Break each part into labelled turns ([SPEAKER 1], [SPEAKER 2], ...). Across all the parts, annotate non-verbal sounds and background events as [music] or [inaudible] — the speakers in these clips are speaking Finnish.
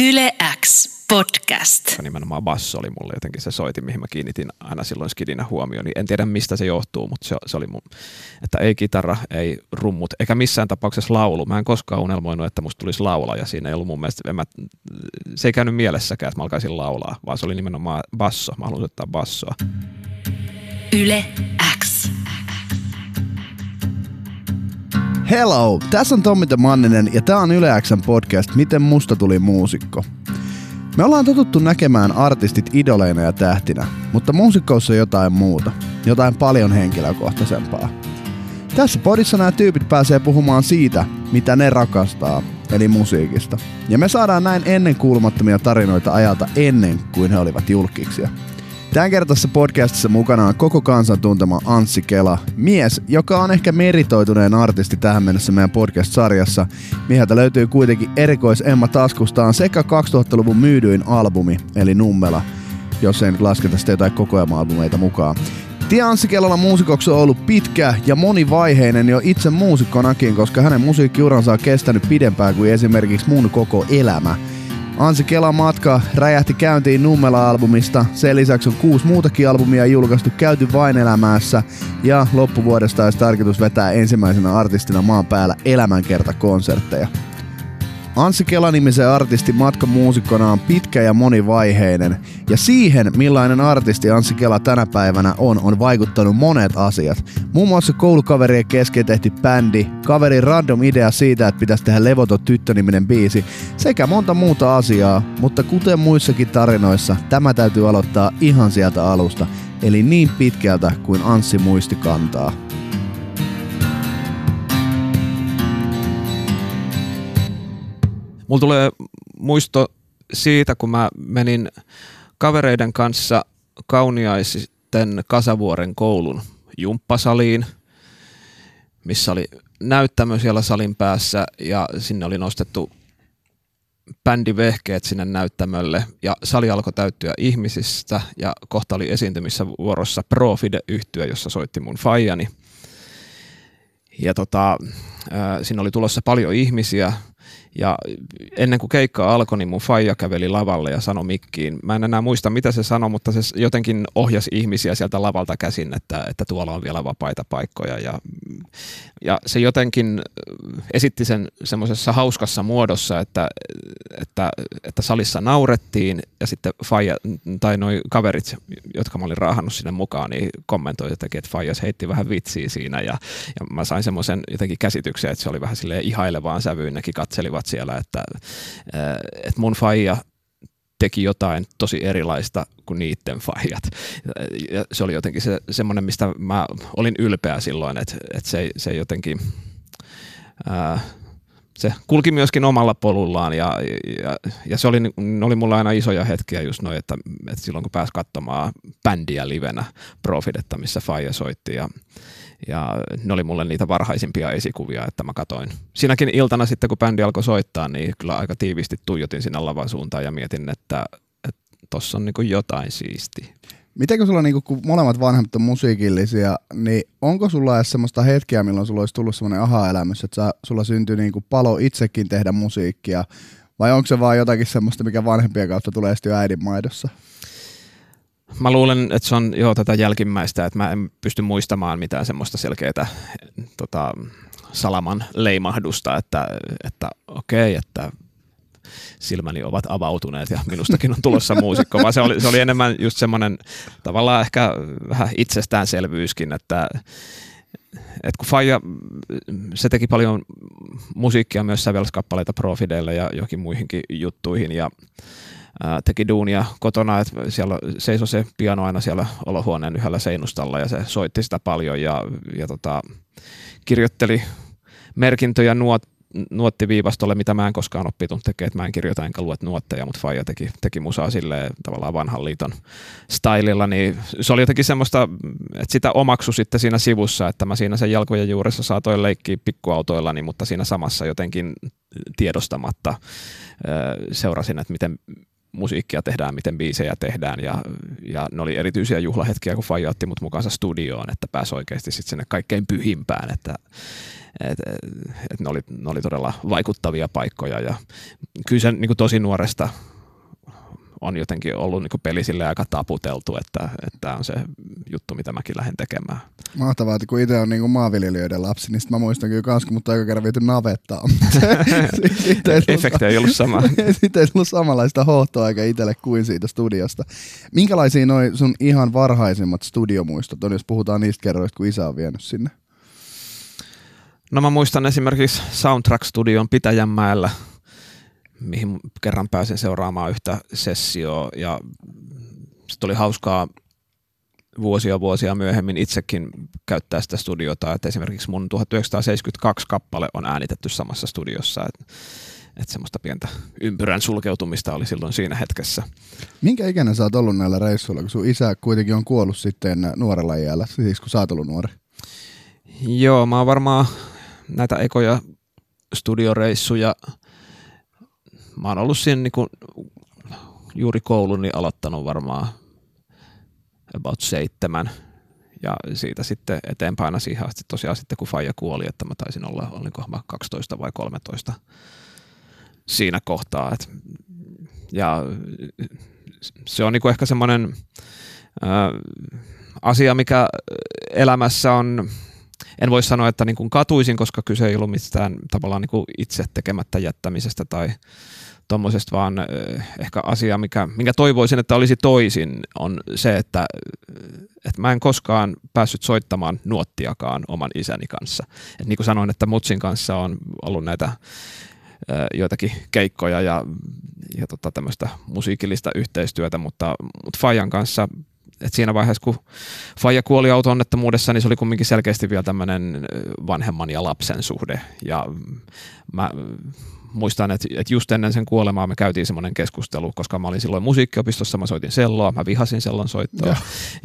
[SPEAKER 1] Yle X podcast.
[SPEAKER 2] Nimenomaan basso oli mulle jotenkin se soitin, mihin mä kiinnitin aina silloin skidinä huomioon. Niin en tiedä mistä se johtuu, mutta se, se oli mun, että ei kitara, ei rummut, eikä missään tapauksessa laulu. Mä en koskaan unelmoinut, että musta tulisi laula ja siinä ei ollut mun mielestä, mä, se ei käynyt mielessäkään, että mä alkaisin laulaa, vaan se oli nimenomaan basso. Mä halusin ottaa bassoa.
[SPEAKER 1] Yle X.
[SPEAKER 3] Hello, tässä on Tommi Manninen ja tää on Yle Xn podcast Miten musta tuli muusikko. Me ollaan totuttu näkemään artistit idoleina ja tähtinä, mutta muusikkoussa on jotain muuta, jotain paljon henkilökohtaisempaa. Tässä podissa nämä tyypit pääsee puhumaan siitä, mitä ne rakastaa, eli musiikista. Ja me saadaan näin ennen kuulumattomia tarinoita ajalta ennen kuin he olivat julkiksia. Tämän kertaisessa podcastissa mukana on koko kansan tuntema Anssi Kela, mies, joka on ehkä meritoituneen artisti tähän mennessä meidän podcast-sarjassa. Mieheltä löytyy kuitenkin erikois Emma taskustaan sekä 2000-luvun myydyin albumi, eli Nummela, jos ei nyt lasketa sitä jotain kokoelma-albumeita mukaan. Tie Anssi Kelalla muusikoksi on ollut pitkä ja monivaiheinen jo itse muusikkonakin, koska hänen musiikkiuransa on kestänyt pidempään kuin esimerkiksi mun koko elämä – Ansi Kelan matka räjähti käyntiin Nummela-albumista. Sen lisäksi on kuusi muutakin albumia julkaistu Käyty vain elämässä ja loppuvuodesta olisi tarkoitus vetää ensimmäisenä artistina maan päällä elämänkertakonsertteja. Anssi Kela-nimisen artisti matka muusikkona on pitkä ja monivaiheinen, ja siihen millainen artisti Anssi Kela tänä päivänä on, on vaikuttanut monet asiat. Muun muassa koulukaverien kesken tehty bändi, kaverin random idea siitä, että pitäisi tehdä Levoton tyttö-niminen biisi, sekä monta muuta asiaa, mutta kuten muissakin tarinoissa, tämä täytyy aloittaa ihan sieltä alusta, eli niin pitkältä kuin Anssi muisti kantaa.
[SPEAKER 2] Mulla tulee muisto siitä, kun mä menin kavereiden kanssa kauniaisten Kasavuoren koulun jumppasaliin, missä oli näyttämö siellä salin päässä ja sinne oli nostettu bändivehkeet sinne näyttämölle ja sali alkoi täyttyä ihmisistä ja kohta oli esiintymissä vuorossa Profide yhtyä, jossa soitti mun faijani. Ja tota, äh, siinä oli tulossa paljon ihmisiä ja ennen kuin keikka alkoi, niin mun faija käveli lavalle ja sanoi mikkiin. Mä en enää muista, mitä se sanoi, mutta se jotenkin ohjasi ihmisiä sieltä lavalta käsin, että, että tuolla on vielä vapaita paikkoja. Ja, ja se jotenkin esitti sen semmoisessa hauskassa muodossa, että, että, että salissa naurettiin ja sitten faija, tai noi kaverit, jotka mä olin raahannut sinne mukaan, niin kommentoivat jotenkin, että faijas heitti vähän vitsiä siinä ja, ja mä sain semmoisen jotenkin käsityksen, että se oli vähän silleen ihailevaan sävyyn, nekin katselivat siellä, että, että mun faija teki jotain tosi erilaista kuin niiden faijat. Ja se oli jotenkin se, semmoinen, mistä mä olin ylpeä silloin, että, että se, se jotenkin, ää, se kulki myöskin omalla polullaan ja, ja, ja se oli, ne oli mulla aina isoja hetkiä just noin, että, että silloin kun pääsi katsomaan bändiä livenä Profidetta, missä Faija soitti ja, ja ne oli mulle niitä varhaisimpia esikuvia, että mä katoin. Siinäkin iltana sitten, kun bändi alkoi soittaa, niin kyllä aika tiivisti tuijotin sinne lavan suuntaan ja mietin, että tossa on niinku jotain siisti.
[SPEAKER 3] Miten sulla niinku, kun molemmat vanhemmat on musiikillisia, niin onko sulla edes semmoista hetkeä, milloin sulla olisi tullut semmoinen aha-elämys, että sulla syntyy niinku palo itsekin tehdä musiikkia, vai onko se vaan jotakin semmoista, mikä vanhempien kautta tulee sitten äidin maidossa?
[SPEAKER 2] Mä luulen, että se on jo tätä jälkimmäistä, että mä en pysty muistamaan mitään semmoista selkeää tota, salaman leimahdusta, että, että okei, että silmäni ovat avautuneet ja minustakin on tulossa muusikko, vaan se oli, se oli enemmän just semmoinen tavallaan ehkä vähän itsestäänselvyyskin, että et kun Faija, se teki paljon musiikkia myös sävellyskappaleita Profideille ja jokin muihinkin juttuihin ja teki duunia kotona, että siellä seisoi se piano aina siellä olohuoneen yhdellä seinustalla ja se soitti sitä paljon ja, ja tota, kirjoitteli merkintöjä nuot, nuottiviivastolle, mitä mä en koskaan oppitun tekemään, että mä en kirjoita enkä luet nuotteja, mutta Faija teki, teki musaa silleen tavallaan vanhan liiton stylilla, niin se oli jotenkin semmoista, että sitä omaksu sitten siinä sivussa, että mä siinä sen jalkojen juuressa saatoin leikkiä pikkuautoillani, mutta siinä samassa jotenkin tiedostamatta seurasin, että miten musiikkia tehdään, miten biisejä tehdään. Ja, ja ne oli erityisiä juhlahetkiä, kun Faija otti mut mukaansa studioon, että pääsi oikeasti sitten sinne kaikkein pyhimpään, että et, et ne, oli, ne oli todella vaikuttavia paikkoja. Ja kyllä se niin tosi nuoresta on jotenkin ollut niin peli sille aika taputeltu, että, että tämä on se juttu, mitä mäkin lähden tekemään.
[SPEAKER 3] Mahtavaa, että kun itse on niin maanviljelijöiden lapsi, niin mä muistan kyllä kans, kun mut aika kerran viety navettaa. [laughs]
[SPEAKER 2] Efekti ei ollut sama. [laughs]
[SPEAKER 3] Sitten ei tullut samanlaista hohtoa eikä itselle kuin siitä studiosta. Minkälaisia noin sun ihan varhaisimmat studiomuistot on, jos puhutaan niistä kerroista, kun isä on vienyt sinne?
[SPEAKER 2] No mä muistan esimerkiksi Soundtrack-studion Pitäjänmäellä – mihin kerran pääsin seuraamaan yhtä sessioa ja sitten oli hauskaa vuosia vuosia myöhemmin itsekin käyttää sitä studiota, että esimerkiksi mun 1972 kappale on äänitetty samassa studiossa, että että semmoista pientä ympyrän sulkeutumista oli silloin siinä hetkessä.
[SPEAKER 3] Minkä ikäinen sä oot ollut näillä reissuilla, kun sun isä kuitenkin on kuollut sitten nuorella iällä, siis kun sä oot ollut nuori?
[SPEAKER 2] Joo, mä oon varmaan näitä ekoja studioreissuja mä oon ollut siinä niin juuri kouluni niin aloittanut varmaan about seitsemän ja siitä sitten eteenpäin siihen asti tosiaan sitten kun Faija kuoli, että mä taisin olla, olinko mä 12 vai 13 siinä kohtaa. Et, ja se on niinku ehkä semmoinen asia, mikä elämässä on, en voi sanoa, että niin katuisin, koska kyse ei ollut mistään tavallaan niin itse tekemättä jättämisestä tai tuommoisesta, vaan ehkä asia, mikä, minkä toivoisin, että olisi toisin, on se, että, että mä en koskaan päässyt soittamaan nuottiakaan oman isäni kanssa. Et niin kuin sanoin, että Mutsin kanssa on ollut näitä joitakin keikkoja ja, ja tota, tämmöistä musiikillista yhteistyötä, mutta, mutta Fajan kanssa et siinä vaiheessa, kun Faija kuoli auto-onnettomuudessa, niin se oli kumminkin selkeästi vielä tämmöinen vanhemman ja lapsen suhde. Ja mä muistan, että, että just ennen sen kuolemaa me käytiin semmoinen keskustelu, koska mä olin silloin musiikkiopistossa, mä soitin selloa, mä vihasin sellon soittoa ja,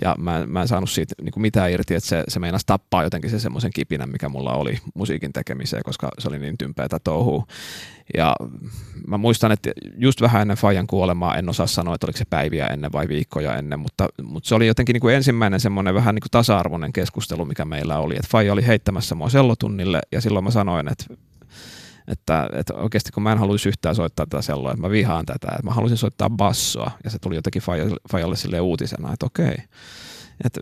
[SPEAKER 2] ja mä, mä en saanut siitä niin kuin mitään irti, että se, se meinasi tappaa jotenkin se semmoisen kipinän, mikä mulla oli musiikin tekemiseen, koska se oli niin tympeätä touhua. Ja mä muistan, että just vähän ennen Fajan kuolemaa, en osaa sanoa, että oliko se päiviä ennen vai viikkoja ennen, mutta, mutta se oli jotenkin niin kuin ensimmäinen semmoinen vähän niin kuin tasa-arvoinen keskustelu, mikä meillä oli. Että Faija oli heittämässä mua sellotunnille ja silloin mä sanoin, että että, että oikeasti kun mä en haluaisi yhtään soittaa tätä selloa, että mä vihaan tätä, että mä haluaisin soittaa bassoa, ja se tuli jotenkin Fajalle sille uutisena, että okei. Et,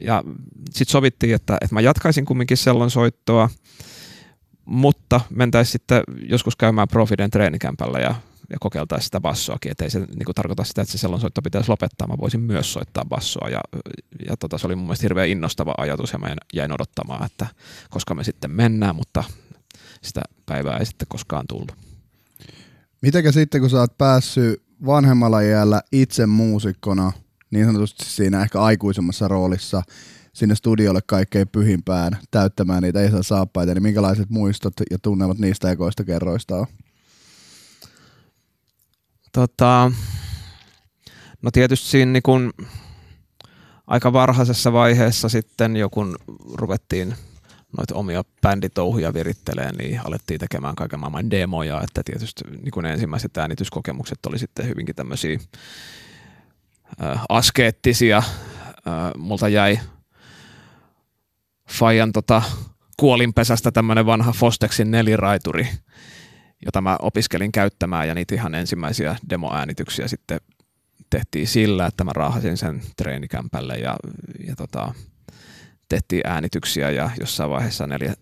[SPEAKER 2] ja sitten sovittiin, että, että mä jatkaisin kumminkin sellon soittoa, mutta mentäisiin sitten joskus käymään Profiden treenikämpällä ja, ja kokeiltaisiin sitä bassoakin, että ei se niin tarkoita sitä, että se sellon soitto pitäisi lopettaa, mä voisin myös soittaa bassoa ja, ja tota, se oli mun mielestä hirveän innostava ajatus ja mä jäin odottamaan, että koska me sitten mennään, mutta sitä päivää ei sitten koskaan tullut.
[SPEAKER 3] Mitäkä sitten, kun sä oot päässyt vanhemmalla iällä itse muusikkona, niin sanotusti siinä ehkä aikuisemmassa roolissa, sinne studiolle kaikkein pyhimpään täyttämään niitä isän saappaita, niin minkälaiset muistot ja tunnelmat niistä ekoista kerroista on?
[SPEAKER 2] Tota, no tietysti siinä niin kun aika varhaisessa vaiheessa sitten, jo kun ruvettiin noita omia bänditouhuja virittelee, niin alettiin tekemään kaiken maailman demoja, että tietysti niin kuin ne ensimmäiset äänityskokemukset oli sitten hyvinkin tämmöisiä äh, askeettisia. Äh, multa jäi Fajan tota, kuolinpesästä tämmöinen vanha Fostexin neliraituri, jota mä opiskelin käyttämään ja niitä ihan ensimmäisiä demoäänityksiä sitten tehtiin sillä, että mä raahasin sen treenikämpälle ja, ja tota, tehtiin äänityksiä ja jossain vaiheessa neljä,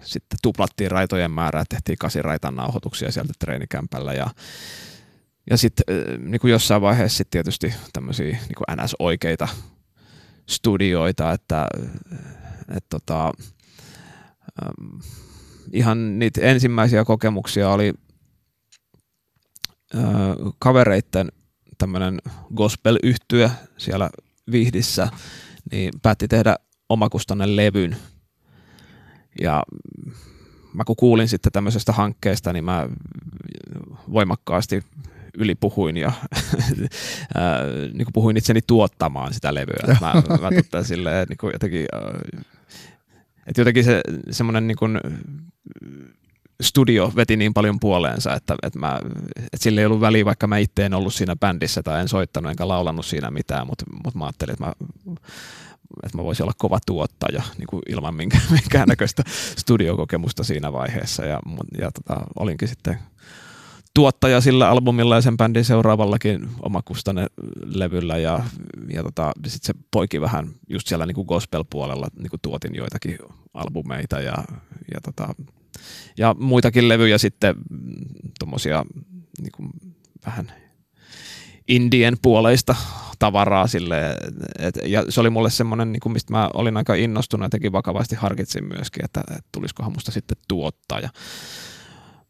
[SPEAKER 2] sitten tuplattiin raitojen määrää, tehtiin kasiraitan nauhoituksia sieltä treenikämpällä ja ja sitten niin kuin jossain vaiheessa sitten tietysti tämmöisiä niin NS-oikeita studioita, että, että tota, ihan niitä ensimmäisiä kokemuksia oli äh, kavereitten tämmöinen gospel-yhtyö siellä Vihdissä, niin päätti tehdä omakustainen levyn. Ja mä kun kuulin sitten tämmöisestä hankkeesta, niin mä voimakkaasti ylipuhuin ja [laughs] ää, niin kuin puhuin itseni tuottamaan sitä levyä. Mä, mä tota, silleen, niin kuin jotenkin, että jotenkin se semmoinen niin kuin, studio veti niin paljon puoleensa, että, että, mä, että sillä ei ollut väliä, vaikka mä itse en ollut siinä bändissä tai en soittanut enkä laulannut siinä mitään, mutta, mutta mä ajattelin, että mä että mä voisin olla kova tuottaja niin kuin ilman minkään, [laughs] minkäännäköistä studiokokemusta siinä vaiheessa. Ja, ja tota, olinkin sitten tuottaja sillä albumilla ja sen bändin seuraavallakin omakustanne levyllä ja, ja tota, sitten se poiki vähän just siellä niin kuin gospel-puolella niin kuin tuotin joitakin albumeita ja, ja, tota, ja muitakin levyjä sitten tuommoisia niin vähän indien puoleista tavaraa sille, et, ja se oli mulle semmoinen, niin kuin, mistä mä olin aika innostunut ja tekin vakavasti harkitsin myöskin, että, että tulisikohan musta sitten tuottaja.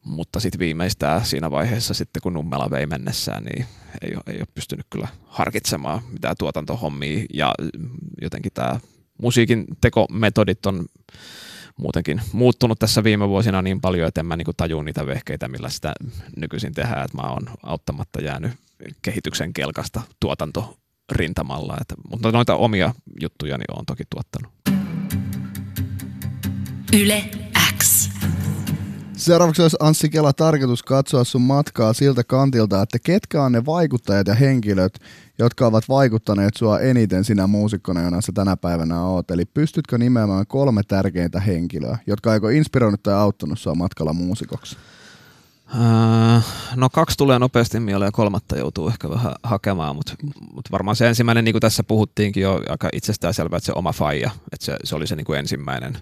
[SPEAKER 2] Mutta sitten viimeistään siinä vaiheessa sitten, kun Nummela vei mennessään, niin ei ole, ei ole pystynyt kyllä harkitsemaan mitään tuotantohommia ja jotenkin tämä musiikin tekometodit on muutenkin muuttunut tässä viime vuosina niin paljon, että en mä niinku tajua niitä vehkeitä, millä sitä nykyisin tehdään, että mä oon auttamatta jäänyt kehityksen kelkasta tuotantorintamalla, että, mutta noita omia juttuja niin on toki tuottanut.
[SPEAKER 1] Yle X.
[SPEAKER 3] Seuraavaksi olisi Anssi Kela tarkoitus katsoa sun matkaa siltä kantilta, että ketkä on ne vaikuttajat ja henkilöt, jotka ovat vaikuttaneet sua eniten sinä muusikkona, jona sä tänä päivänä oot. Eli pystytkö nimeämään kolme tärkeintä henkilöä, jotka joko inspiroinut tai auttanut sua matkalla muusikoksi?
[SPEAKER 2] Öö, no kaksi tulee nopeasti mieleen ja kolmatta joutuu ehkä vähän hakemaan, mutta mut varmaan se ensimmäinen, niin kuin tässä puhuttiinkin jo aika itsestäänselvä, että se oma faija, että se, se oli se niin kuin ensimmäinen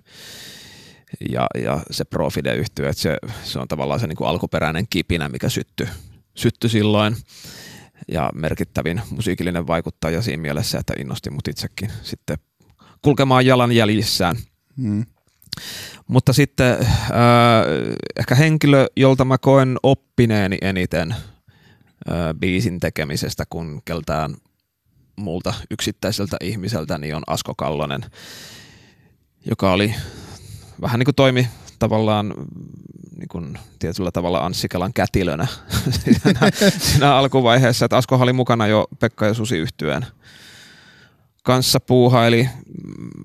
[SPEAKER 2] ja, ja se Profide yhtyy, että se, se on tavallaan se niin kuin alkuperäinen kipinä, mikä syttyi, sytty silloin ja merkittävin musiikillinen vaikuttaja siinä mielessä, että innosti mut itsekin sitten kulkemaan jalan jäljissään. Hmm. Mutta sitten äh, ehkä henkilö, jolta mä koen oppineeni eniten äh, biisin tekemisestä kuin keltään multa yksittäiseltä ihmiseltä, niin on Asko Kallonen, joka oli vähän niin kuin toimi tavallaan niin kuin tietyllä tavalla Anssi Kelan kätilönä [laughs] siinä, siinä alkuvaiheessa, että Asko oli mukana jo Pekka ja Susi yhtyeen kanssa puuhaili.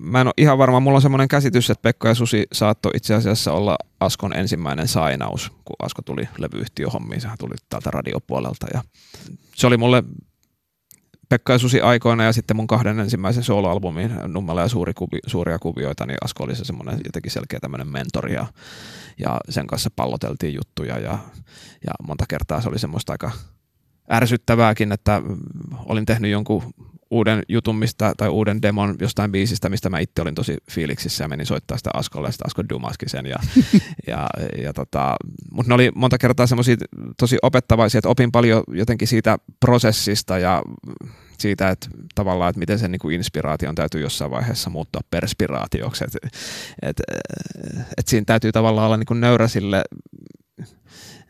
[SPEAKER 2] Mä en ole ihan varma, mulla on semmoinen käsitys, että Pekka ja Susi saattoi itse asiassa olla Askon ensimmäinen sainaus, kun Asko tuli levyyhtiöhommiin, sehän tuli täältä radiopuolelta ja se oli mulle Pekka ja Susi aikoina ja sitten mun kahden ensimmäisen soloalbumin Nummela ja suuri kuvi, suuria kuvioita, niin Asko oli se semmoinen jotenkin selkeä tämmöinen mentori ja, ja sen kanssa palloteltiin juttuja ja, ja monta kertaa se oli semmoista aika ärsyttävääkin, että olin tehnyt jonkun uuden jutun mistä, tai uuden demon jostain biisistä, mistä mä itse olin tosi fiiliksissä ja menin soittaa sitä Askolle ja sitä Asko dumaski sen. Ja, [laughs] ja, ja tota, mutta ne oli monta kertaa semmoisia tosi opettavaisia, että opin paljon jotenkin siitä prosessista ja siitä, että tavallaan, että miten sen niin kuin inspiraation täytyy jossain vaiheessa muuttua perspiraatioksi. Että et, et siinä täytyy tavallaan olla niin kuin nöyrä sille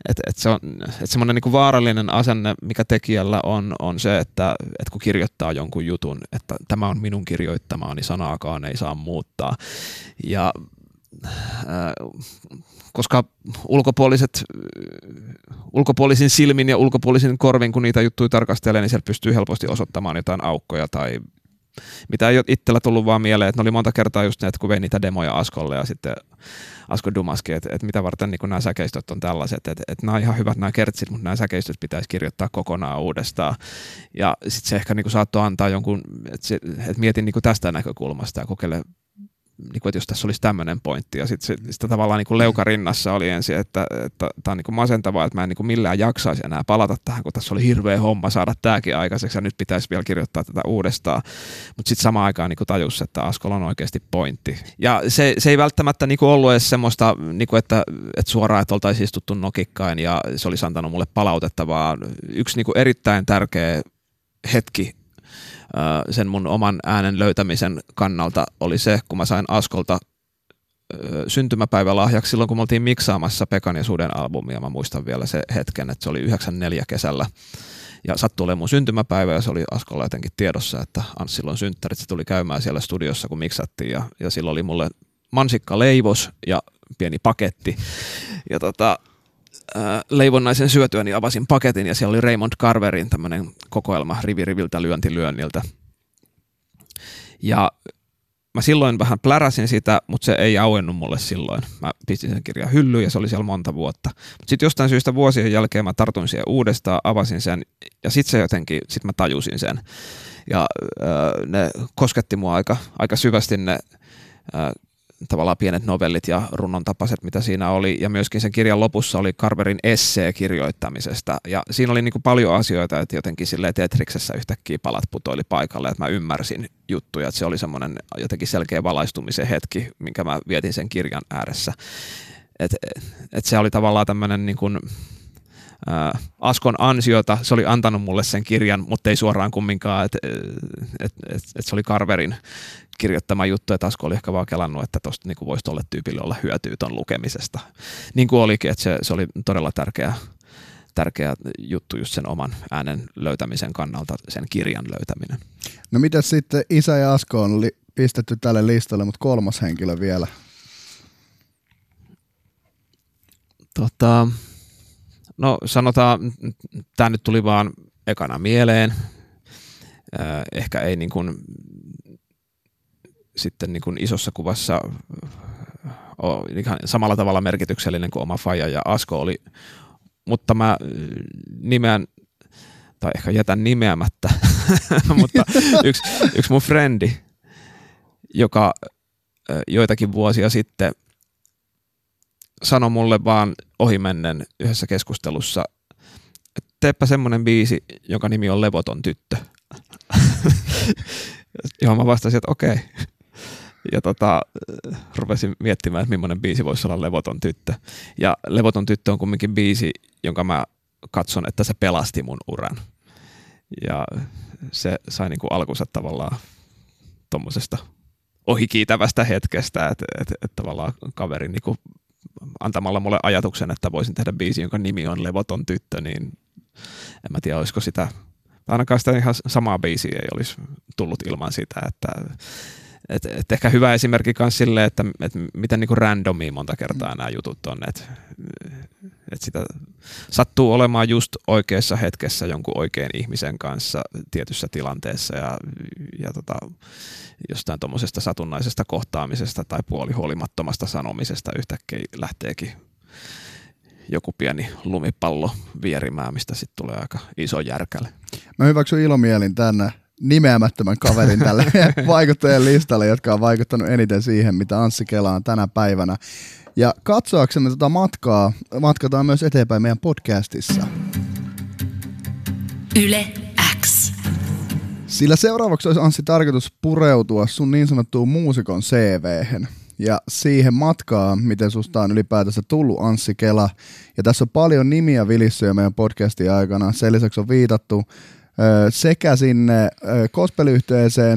[SPEAKER 2] et, et se on et semmoinen niinku vaarallinen asenne, mikä tekijällä on, on se, että et kun kirjoittaa jonkun jutun, että tämä on minun kirjoittamaani, sanaakaan ei saa muuttaa. Ja äh, koska ulkopuoliset, ulkopuolisin silmin ja ulkopuolisin korvin, kun niitä juttuja tarkastelee, niin siellä pystyy helposti osoittamaan jotain aukkoja tai mitä ei ole itsellä tullut vaan mieleen, että ne oli monta kertaa just ne, että kun vein niitä demoja Askolle ja sitten Asko Dumaski, että, että mitä varten niin nämä säkeistöt on tällaiset, että, että nämä on ihan hyvät nämä kertsit, mutta nämä säkeistöt pitäisi kirjoittaa kokonaan uudestaan. Ja sitten se ehkä niin saattoi antaa jonkun, että, se, että mietin niin tästä näkökulmasta ja kokeile niin kuin, että jos tässä olisi tämmöinen pointti. Ja sitten sitä tavallaan niin kuin leukarinnassa oli ensin, että tämä on niin kuin masentavaa, että mä en niin kuin millään jaksaisi enää palata tähän, kun tässä oli hirveä homma saada tämäkin aikaiseksi ja nyt pitäisi vielä kirjoittaa tätä uudestaan. Mutta sitten samaan aikaan niin tajus, että Askolla on oikeasti pointti. Ja se, se ei välttämättä niin kuin ollut edes semmoista, niin kuin, että, että suoraan, että oltaisiin istuttu nokikkain ja se olisi antanut mulle palautetta, vaan yksi niin kuin erittäin tärkeä hetki sen mun oman äänen löytämisen kannalta oli se, kun mä sain Askolta syntymäpäivälahjaksi silloin, kun me oltiin miksaamassa Pekan ja Suden albumia. Mä muistan vielä se hetken, että se oli 94 kesällä. Ja sattui olemaan mun syntymäpäivä ja se oli Askolla jotenkin tiedossa, että Anssilla on synttärit. Se tuli käymään siellä studiossa, kun miksattiin ja, ja silloin oli mulle mansikka leivos ja pieni paketti. Ja tota, äh, leivonnaisen syötyä, niin avasin paketin ja siellä oli Raymond Carverin tämmöinen kokoelma rivi riviltä lyönti lyönniltä. Ja mä silloin vähän pläräsin sitä, mutta se ei auennut mulle silloin. Mä pistin sen kirjan hyllyyn ja se oli siellä monta vuotta. Sitten jostain syystä vuosien jälkeen mä tartuin siihen uudestaan, avasin sen ja sitten se jotenkin, sit mä tajusin sen. Ja äh, ne kosketti mua aika, aika syvästi ne äh, tavallaan pienet novellit ja runnon tapaiset, mitä siinä oli. Ja myöskin sen kirjan lopussa oli Carverin essee kirjoittamisesta. Ja siinä oli niin kuin paljon asioita, että jotenkin sille Tetriksessä yhtäkkiä palat putoili paikalle, että mä ymmärsin juttuja. Että se oli semmoinen jotenkin selkeä valaistumisen hetki, minkä mä vietin sen kirjan ääressä. Et, et se oli tavallaan tämmöinen niin kuin, äh, Askon ansiota, se oli antanut mulle sen kirjan, mutta ei suoraan kumminkaan, että et, et, et se oli Carverin kirjoittama juttu, että Asko oli ehkä vaan kelannut, että tuosta niin voisi tuolle tyypille olla hyötyä ton lukemisesta. Niin kuin olikin, että se, se oli todella tärkeä, tärkeä juttu just sen oman äänen löytämisen kannalta, sen kirjan löytäminen.
[SPEAKER 3] No mitä sitten isä ja Asko on li- pistetty tälle listalle, mutta kolmas henkilö vielä?
[SPEAKER 2] Tota, no sanotaan, tämä nyt tuli vaan ekana mieleen. Ehkä ei niin kuin sitten niin kuin isossa kuvassa ole ihan samalla tavalla merkityksellinen kuin oma Faja ja Asko oli, mutta mä nimeän, tai ehkä jätän nimeämättä, [laughs] mutta [laughs] yksi, yksi mun frendi, joka joitakin vuosia sitten sanoi mulle vaan ohimennen yhdessä keskustelussa, että teepä semmoinen biisi, jonka nimi on Levoton tyttö. [laughs] Johon mä vastasin, että okei. Okay ja tota, rupesin miettimään, että millainen biisi voisi olla Levoton tyttö. Ja Levoton tyttö on kumminkin biisi, jonka mä katson, että se pelasti mun uran. Ja se sai niinku alkunsa tavallaan tuommoisesta ohikiitävästä hetkestä, että et, et tavallaan kaveri niinku antamalla mulle ajatuksen, että voisin tehdä biisi, jonka nimi on Levoton tyttö, niin en mä tiedä, olisiko sitä, ainakaan sitä ihan samaa biisiä ei olisi tullut ilman sitä, että et, et ehkä hyvä esimerkki myös sille, että et miten niinku randomia monta kertaa nämä jutut on, että et sitä sattuu olemaan just oikeassa hetkessä jonkun oikean ihmisen kanssa tietyssä tilanteessa ja, ja tota, jostain tuommoisesta satunnaisesta kohtaamisesta tai puolihuolimattomasta sanomisesta yhtäkkiä lähteekin joku pieni lumipallo vierimään, mistä sitten tulee aika iso järkäle.
[SPEAKER 3] Mä hyväksyn ilomielin tänne nimeämättömän kaverin tälle [laughs] vaikuttajien listalle, jotka on vaikuttanut eniten siihen, mitä Anssi Kela on tänä päivänä. Ja katsoaksemme tätä matkaa, matkataan myös eteenpäin meidän podcastissa.
[SPEAKER 1] Yle X.
[SPEAKER 3] Sillä seuraavaksi olisi Anssi tarkoitus pureutua sun niin sanottuun muusikon cv ja siihen matkaan, miten susta on ylipäätänsä tullut Anssi Kela. Ja tässä on paljon nimiä vilissyjä meidän podcastin aikana. Sen lisäksi on viitattu sekä sinne gospel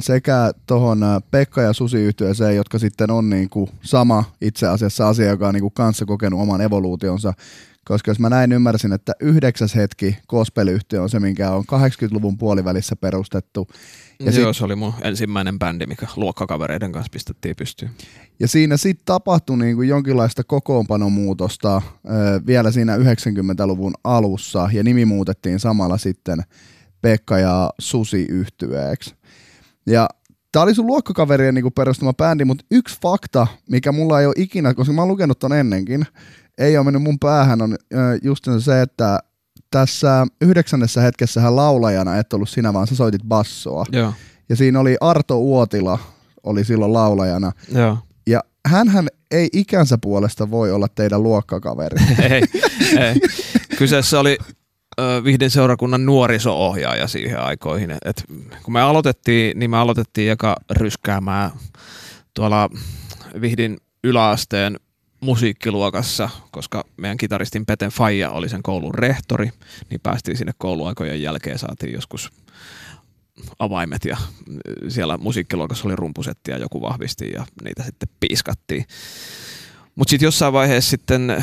[SPEAKER 3] sekä tuohon Pekka ja susi yhtyeeseen, jotka sitten on niin kuin sama itse asiassa asia, joka on niin kuin kanssa kokenut oman evoluutionsa. Koska jos mä näin ymmärsin, että yhdeksäs hetki gospel on se, minkä on 80-luvun puolivälissä perustettu.
[SPEAKER 2] Ja Joo, sit, se oli mun ensimmäinen bändi, mikä luokkakavereiden kanssa pistettiin pystyyn.
[SPEAKER 3] Ja siinä sitten tapahtui niin kuin jonkinlaista kokoonpanomuutosta äh, vielä siinä 90-luvun alussa, ja nimi muutettiin samalla sitten – Pekka ja Susi yhtyeeksi. Ja Tämä oli sun luokkakaverien niin perustama bändi, mutta yksi fakta, mikä mulla ei ole ikinä, koska mä oon lukenut ton ennenkin, ei ole mennyt mun päähän, on just se, että tässä yhdeksännessä hetkessä laulajana et ollut sinä, vaan sä soitit bassoa.
[SPEAKER 2] Joo.
[SPEAKER 3] Ja siinä oli Arto Uotila, oli silloin laulajana.
[SPEAKER 2] Joo.
[SPEAKER 3] Ja hänhän ei ikänsä puolesta voi olla teidän luokkakaveri. [laughs]
[SPEAKER 2] ei, ei. [laughs] Kyseessä oli Vihdin seurakunnan nuoriso-ohjaaja siihen aikoihin. Et kun me aloitettiin, niin me aloitettiin eka ryskäämään tuolla Vihdin yläasteen musiikkiluokassa, koska meidän kitaristin Peten Faija oli sen koulun rehtori, niin päästiin sinne kouluaikojen jälkeen, saatiin joskus avaimet ja siellä musiikkiluokassa oli rumpusetti ja joku vahvisti ja niitä sitten piiskattiin. Mutta sitten jossain vaiheessa sitten äh,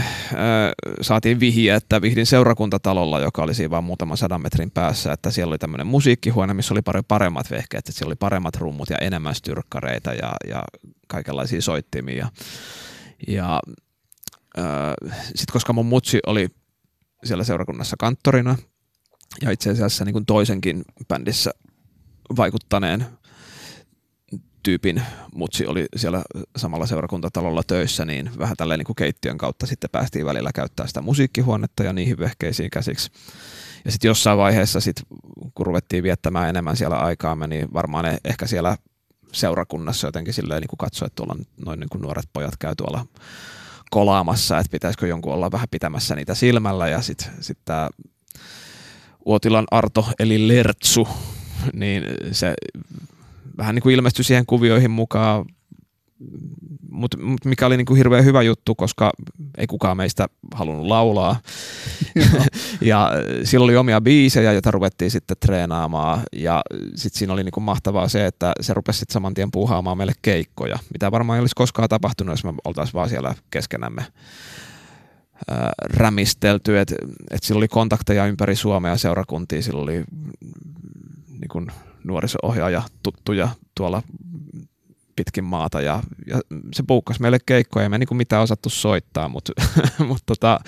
[SPEAKER 2] saatiin vihje, että Vihdin seurakuntatalolla, joka oli siinä vaan muutaman sadan metrin päässä, että siellä oli tämmöinen musiikkihuone, missä oli paljon paremmat vehkeet, että siellä oli paremmat rummut ja enemmän styrkkareita ja, ja kaikenlaisia soittimia. Ja, äh, sitten koska mun mutsi oli siellä seurakunnassa kanttorina ja itse asiassa niin toisenkin bändissä vaikuttaneen tyypin mutsi oli siellä samalla seurakuntatalolla töissä, niin vähän tälleen niin kuin keittiön kautta sitten päästiin välillä käyttää sitä musiikkihuonetta ja niihin vehkeisiin käsiksi. Ja sitten jossain vaiheessa, sit, kun ruvettiin viettämään enemmän siellä aikaa, niin varmaan ne, ehkä siellä seurakunnassa jotenkin silleen niin katsoi, että tuolla noin niin kuin nuoret pojat käy tuolla kolaamassa, että pitäisikö jonkun olla vähän pitämässä niitä silmällä. Ja sitten sit tämä Uotilan Arto eli Lertsu, niin se vähän niin kuin ilmestyi siihen kuvioihin mukaan, mutta mut mikä oli niin kuin hirveän hyvä juttu, koska ei kukaan meistä halunnut laulaa. [laughs] ja sillä oli omia biisejä, joita ruvettiin sitten treenaamaan. Ja sitten siinä oli niin kuin mahtavaa se, että se rupesi sitten saman tien puuhaamaan meille keikkoja, mitä varmaan ei olisi koskaan tapahtunut, jos me oltaisiin vaan siellä keskenämme rämistelty, että et sillä oli kontakteja ympäri Suomea seurakuntia, sillä oli niin kuin nuoriso-ohjaaja tuttuja tuolla pitkin maata ja, ja se puukkasi meille keikkoja, ei me niin mitään osattu soittaa, mutta, [laughs] mutta tota,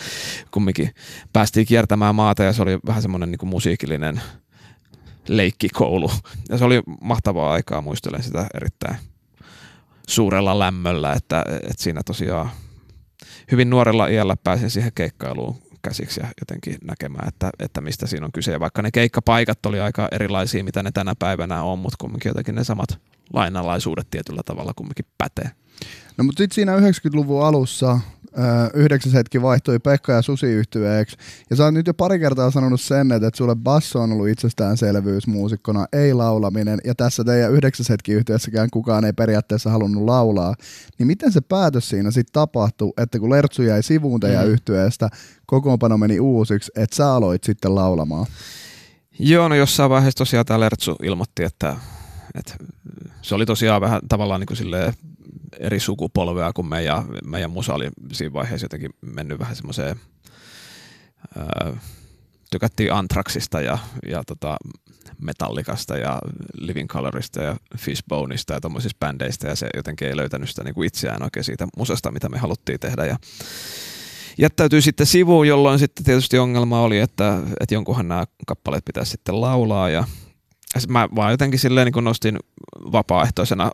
[SPEAKER 2] kumminkin päästiin kiertämään maata ja se oli vähän semmoinen niin musiikillinen leikkikoulu. Ja se oli mahtavaa aikaa, muistelen sitä erittäin suurella lämmöllä, että, että siinä tosiaan hyvin nuorella iällä pääsin siihen keikkailuun käsiksi ja jotenkin näkemään, että, että mistä siinä on kyse. Ja vaikka ne keikkapaikat oli aika erilaisia, mitä ne tänä päivänä on, mutta kumminkin jotenkin ne samat lainalaisuudet tietyllä tavalla kumminkin pätee.
[SPEAKER 3] No mutta sitten siinä 90-luvun alussa yhdeksäs hetki vaihtui Pekka ja Susi yhtyeeksi. Ja sä oot nyt jo pari kertaa sanonut sen, että, että sulle basso on ollut itsestäänselvyys muusikkona, ei laulaminen. Ja tässä teidän yhdeksäs hetki yhtiössäkään kukaan ei periaatteessa halunnut laulaa. Niin miten se päätös siinä sitten tapahtui, että kun Lertsu jäi sivuun teidän mm. yhtyeestä, kokoonpano meni uusiksi, että sä aloit sitten laulamaan?
[SPEAKER 2] Joo, no jossain vaiheessa tosiaan tämä Lertsu ilmoitti, että, että se oli tosiaan vähän tavallaan niin kuin silleen eri sukupolvea kuin me ja meidän musa oli siinä vaiheessa jotenkin mennyt vähän semmoiseen, tykättiin Antraxista ja, ja tota, Metallikasta ja Living Colorista ja Fishboneista ja tuommoisista bändeistä ja se jotenkin ei löytänyt sitä niin itseään oikein siitä musasta, mitä me haluttiin tehdä. Ja jättäytyi sitten sivuun, jolloin sitten tietysti ongelma oli, että, että jonkunhan nämä kappaleet pitäisi sitten laulaa. Ja mä vaan jotenkin silleen niin nostin vapaaehtoisena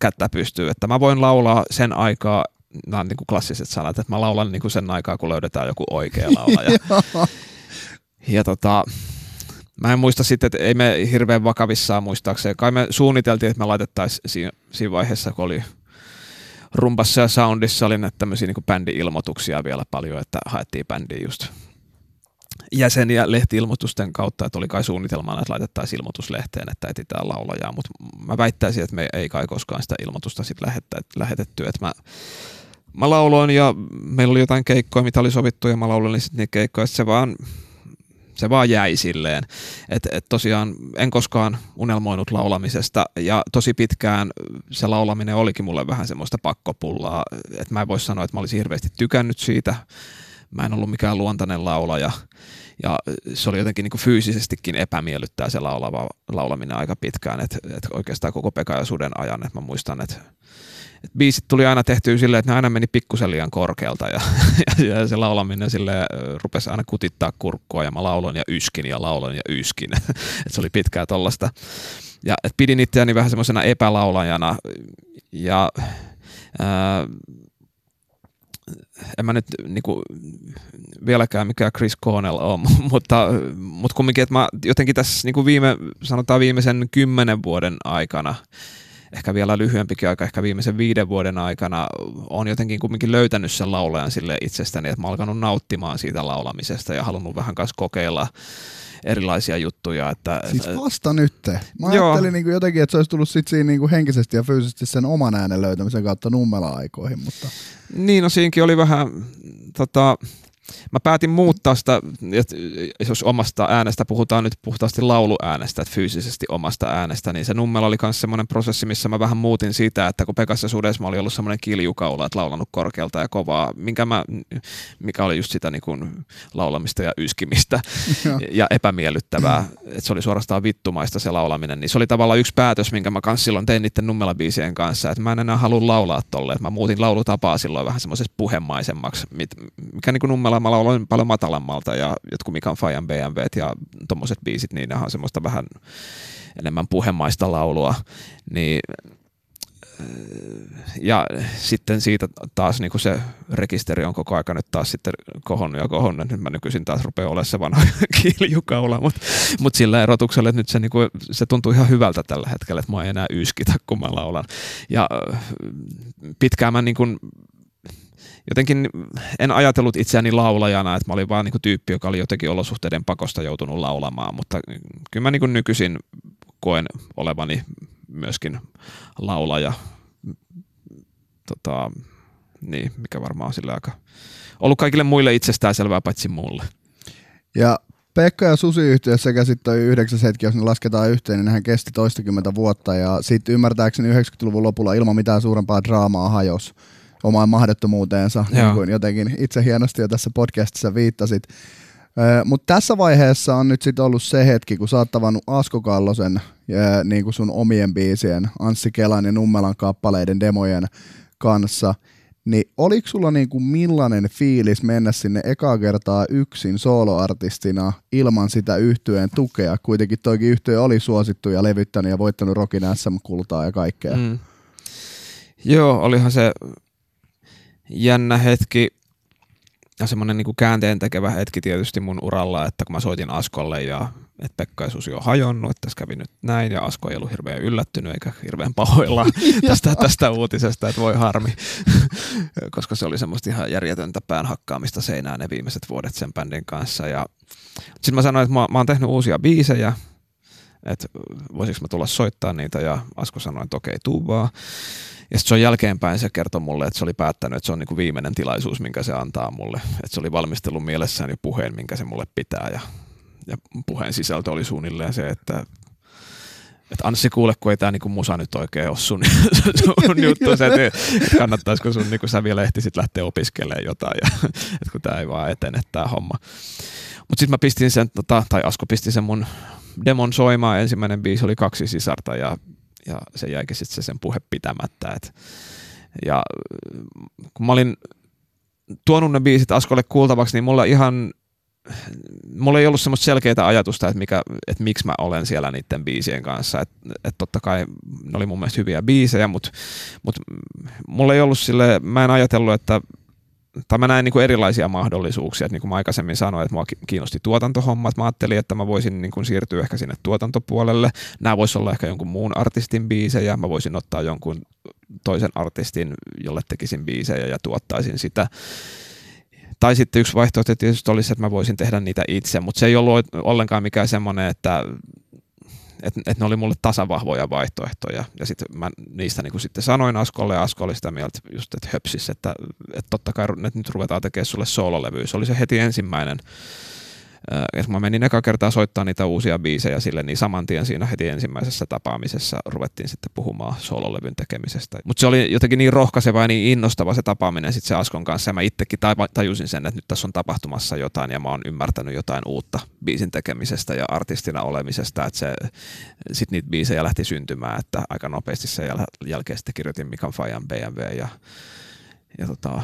[SPEAKER 2] kättä pystyy, että mä voin laulaa sen aikaa, nämä on niin kuin klassiset sanat, että mä laulan niin kuin sen aikaa, kun löydetään joku oikea [laughs] laulaja. ja tota, mä en muista sitten, että ei me hirveän vakavissaan muistaakseen. Kai me suunniteltiin, että me laitettaisiin siinä, siinä vaiheessa, kun oli rumpassa ja soundissa oli näitä tämmöisiä niin bändi-ilmoituksia vielä paljon, että haettiin bändiä just jäseniä lehti-ilmoitusten kautta, että oli kai suunnitelmana, että laitettaisiin ilmoituslehteen, että etsitään laulajaa, mutta mä väittäisin, että me ei kai koskaan sitä ilmoitusta sitten lähetetty, että mä, mä lauloin ja meillä oli jotain keikkoja, mitä oli sovittu ja mä lauloin sitten niitä keikkoja, se vaan, se vaan jäi silleen, että et tosiaan en koskaan unelmoinut laulamisesta ja tosi pitkään se laulaminen olikin mulle vähän semmoista pakkopullaa, että mä en voi sanoa, että mä olisin hirveästi tykännyt siitä, mä en ollut mikään luontainen laulaja ja se oli jotenkin niin kuin fyysisestikin epämiellyttää se laulava, laulaminen aika pitkään, että et oikeastaan koko Pekka ja Suden ajan, että mä muistan, että et biisit tuli aina tehtyä silleen, että ne aina meni pikkusen liian korkealta ja, [laughs] ja, ja se laulaminen sille rupesi aina kutittaa kurkkua ja mä lauloin ja yskin ja lauloin ja yskin. [laughs] että se oli pitkää tollasta. Ja et pidin itseäni vähän semmoisena epälaulajana ja ää, en mä nyt niinku, vieläkään mikään Chris Cornell on, [laughs] mutta, mutta kumminkin, että mä jotenkin tässä niinku viime, sanotaan viimeisen kymmenen vuoden aikana, ehkä vielä lyhyempikin aika, ehkä viimeisen viiden vuoden aikana on jotenkin kumminkin löytänyt sen laulajan sille itsestäni, että mä alkanut nauttimaan siitä laulamisesta ja halunnut vähän kanssa kokeilla erilaisia juttuja. Että,
[SPEAKER 3] siis vasta nyt. Mä joo. ajattelin niin kuin jotenkin, että se olisi tullut sit siinä niin kuin henkisesti ja fyysisesti sen oman äänen löytämisen kautta nummela-aikoihin. Mutta...
[SPEAKER 2] Niin, no siinäkin oli vähän tota, mä päätin muuttaa sitä, jos omasta äänestä puhutaan nyt puhtaasti lauluäänestä, että fyysisesti omasta äänestä, niin se nummella oli myös semmoinen prosessi, missä mä vähän muutin sitä, että kun Pekassa Sudesma oli ollut semmoinen kiljukaula, että laulanut korkealta ja kovaa, minkä mä, mikä oli just sitä niin kuin laulamista ja yskimistä [laughs] ja epämiellyttävää, että se oli suorastaan vittumaista se laulaminen, niin se oli tavallaan yksi päätös, minkä mä kanssa silloin tein niiden nummelabiisien kanssa, että mä en enää halua laulaa tolle, että mä muutin laulutapaa silloin vähän semmoisesta puhemaisemmaksi, mikä niin kuin nummela mä lauloin paljon matalammalta ja jotkut Mikan Fajan BMW ja tommoset biisit, niin ne on semmoista vähän enemmän puhemaista laulua. Niin ja sitten siitä taas niin kuin se rekisteri on koko aika nyt taas sitten kohonnut ja kohonnut. Nyt mä nykyisin taas rupean olemaan se vanha [laughs] kiilijukaula, mutta mut sillä erotuksella, että nyt se, niin kuin, se tuntuu ihan hyvältä tällä hetkellä, että mä ei enää yskitä, kun mä laulan. Ja pitkään mä niin kuin, jotenkin en ajatellut itseäni laulajana, että mä olin vaan niin kuin tyyppi, joka oli jotenkin olosuhteiden pakosta joutunut laulamaan, mutta kyllä mä niin kuin nykyisin koen olevani myöskin laulaja. Tota, niin, mikä varmaan on sillä aika ollut kaikille muille itsestään selvää paitsi mulle.
[SPEAKER 3] Ja Pekka ja Susi yhtiössä sitten yhdeksäs hetki, jos ne lasketaan yhteen, niin nehän kesti toistakymmentä vuotta ja sitten ymmärtääkseni 90-luvun lopulla ilman mitään suurempaa draamaa hajos omaan mahdottomuuteensa, niin kuin jotenkin itse hienosti jo tässä podcastissa viittasit. Mutta tässä vaiheessa on nyt sitten ollut se hetki, kun sä oot tavannut Asko Kallosen niin kuin sun omien biisien, Anssi Kelan ja Nummelan kappaleiden demojen kanssa, niin oliko sulla niin kuin millainen fiilis mennä sinne ekaa kertaa yksin soloartistina ilman sitä yhtyeen tukea? Kuitenkin toikin yhtyö oli suosittu ja levyttänyt ja voittanut Rockin SM-kultaa ja kaikkea. Mm.
[SPEAKER 2] Joo, olihan se jännä hetki ja semmoinen niin käänteen tekevä hetki tietysti mun uralla, että kun mä soitin Askolle ja että Pekka Susi on hajonnut, että tässä kävi nyt näin ja Asko ei ollut hirveän yllättynyt eikä hirveän pahoilla [laughs] tästä, tästä uutisesta, että voi harmi, [laughs] koska se oli semmoista ihan järjetöntä pään hakkaamista seinään ne viimeiset vuodet sen bändin kanssa. Ja sitten mä sanoin, että mä, mä oon tehnyt uusia biisejä, että voisiko mä tulla soittaa niitä ja Asko sanoi, että okei, tuu vaan. Ja sitten se on jälkeenpäin se kertoi mulle, että se oli päättänyt, että se on niin kuin viimeinen tilaisuus, minkä se antaa mulle. Että se oli valmistellut mielessään jo puheen, minkä se mulle pitää. Ja, ja puheen sisältö oli suunnilleen se, että että Anssi kuule, kun ei tämä niinku musa nyt oikein ole sun, [laughs] sun juttu, se, että, kannattaisiko sun, niinku, sä vielä ehtisit lähteä opiskelemaan jotain, ja, [laughs] että kun tämä ei vaan etene tämä homma. Mutta sitten mä pistin sen, tota, tai Asko pisti sen mun demon soimaan, ensimmäinen biisi oli kaksi sisarta, ja ja se jäikin sitten se sen puhe pitämättä. Et, ja kun mä olin tuonut ne biisit Askolle kuultavaksi, niin mulla ihan mulla ei ollut semmoista selkeää ajatusta, että, mikä, että miksi mä olen siellä niiden biisien kanssa. Että et totta kai ne oli mun mielestä hyviä biisejä, mutta mut mulla ei ollut sille, mä en ajatellut, että tai mä näin niin kuin erilaisia mahdollisuuksia, että niin kuin mä aikaisemmin sanoin, että mua kiinnosti tuotantohommat, mä ajattelin, että mä voisin niin kuin siirtyä ehkä sinne tuotantopuolelle, nämä voisi olla ehkä jonkun muun artistin biisejä, mä voisin ottaa jonkun toisen artistin, jolle tekisin biisejä ja tuottaisin sitä. Tai sitten yksi vaihtoehto tietysti olisi, että mä voisin tehdä niitä itse, mutta se ei ollut ollenkaan mikään semmoinen, että että et ne oli mulle tasavahvoja vaihtoehtoja. Ja sitten mä niistä niin sitten sanoin Askolle, ja Asko oli sitä mieltä just, että höpsis, että, että totta kai että nyt ruvetaan tekemään sulle soololevy. Se oli se heti ensimmäinen ja kun mä menin eka kertaa soittaa niitä uusia biisejä sille, niin saman tien siinä heti ensimmäisessä tapaamisessa ruvettiin sitten puhumaan sololevyn tekemisestä. Mutta se oli jotenkin niin rohkaiseva ja niin innostava se tapaaminen sitten se Askon kanssa. Ja mä itsekin tajusin sen, että nyt tässä on tapahtumassa jotain ja mä oon ymmärtänyt jotain uutta biisin tekemisestä ja artistina olemisesta. Että se, sitten niitä biisejä lähti syntymään, että aika nopeasti sen jäl- jälkeen sitten kirjoitin Mikan Fajan BMW ja, ja tota,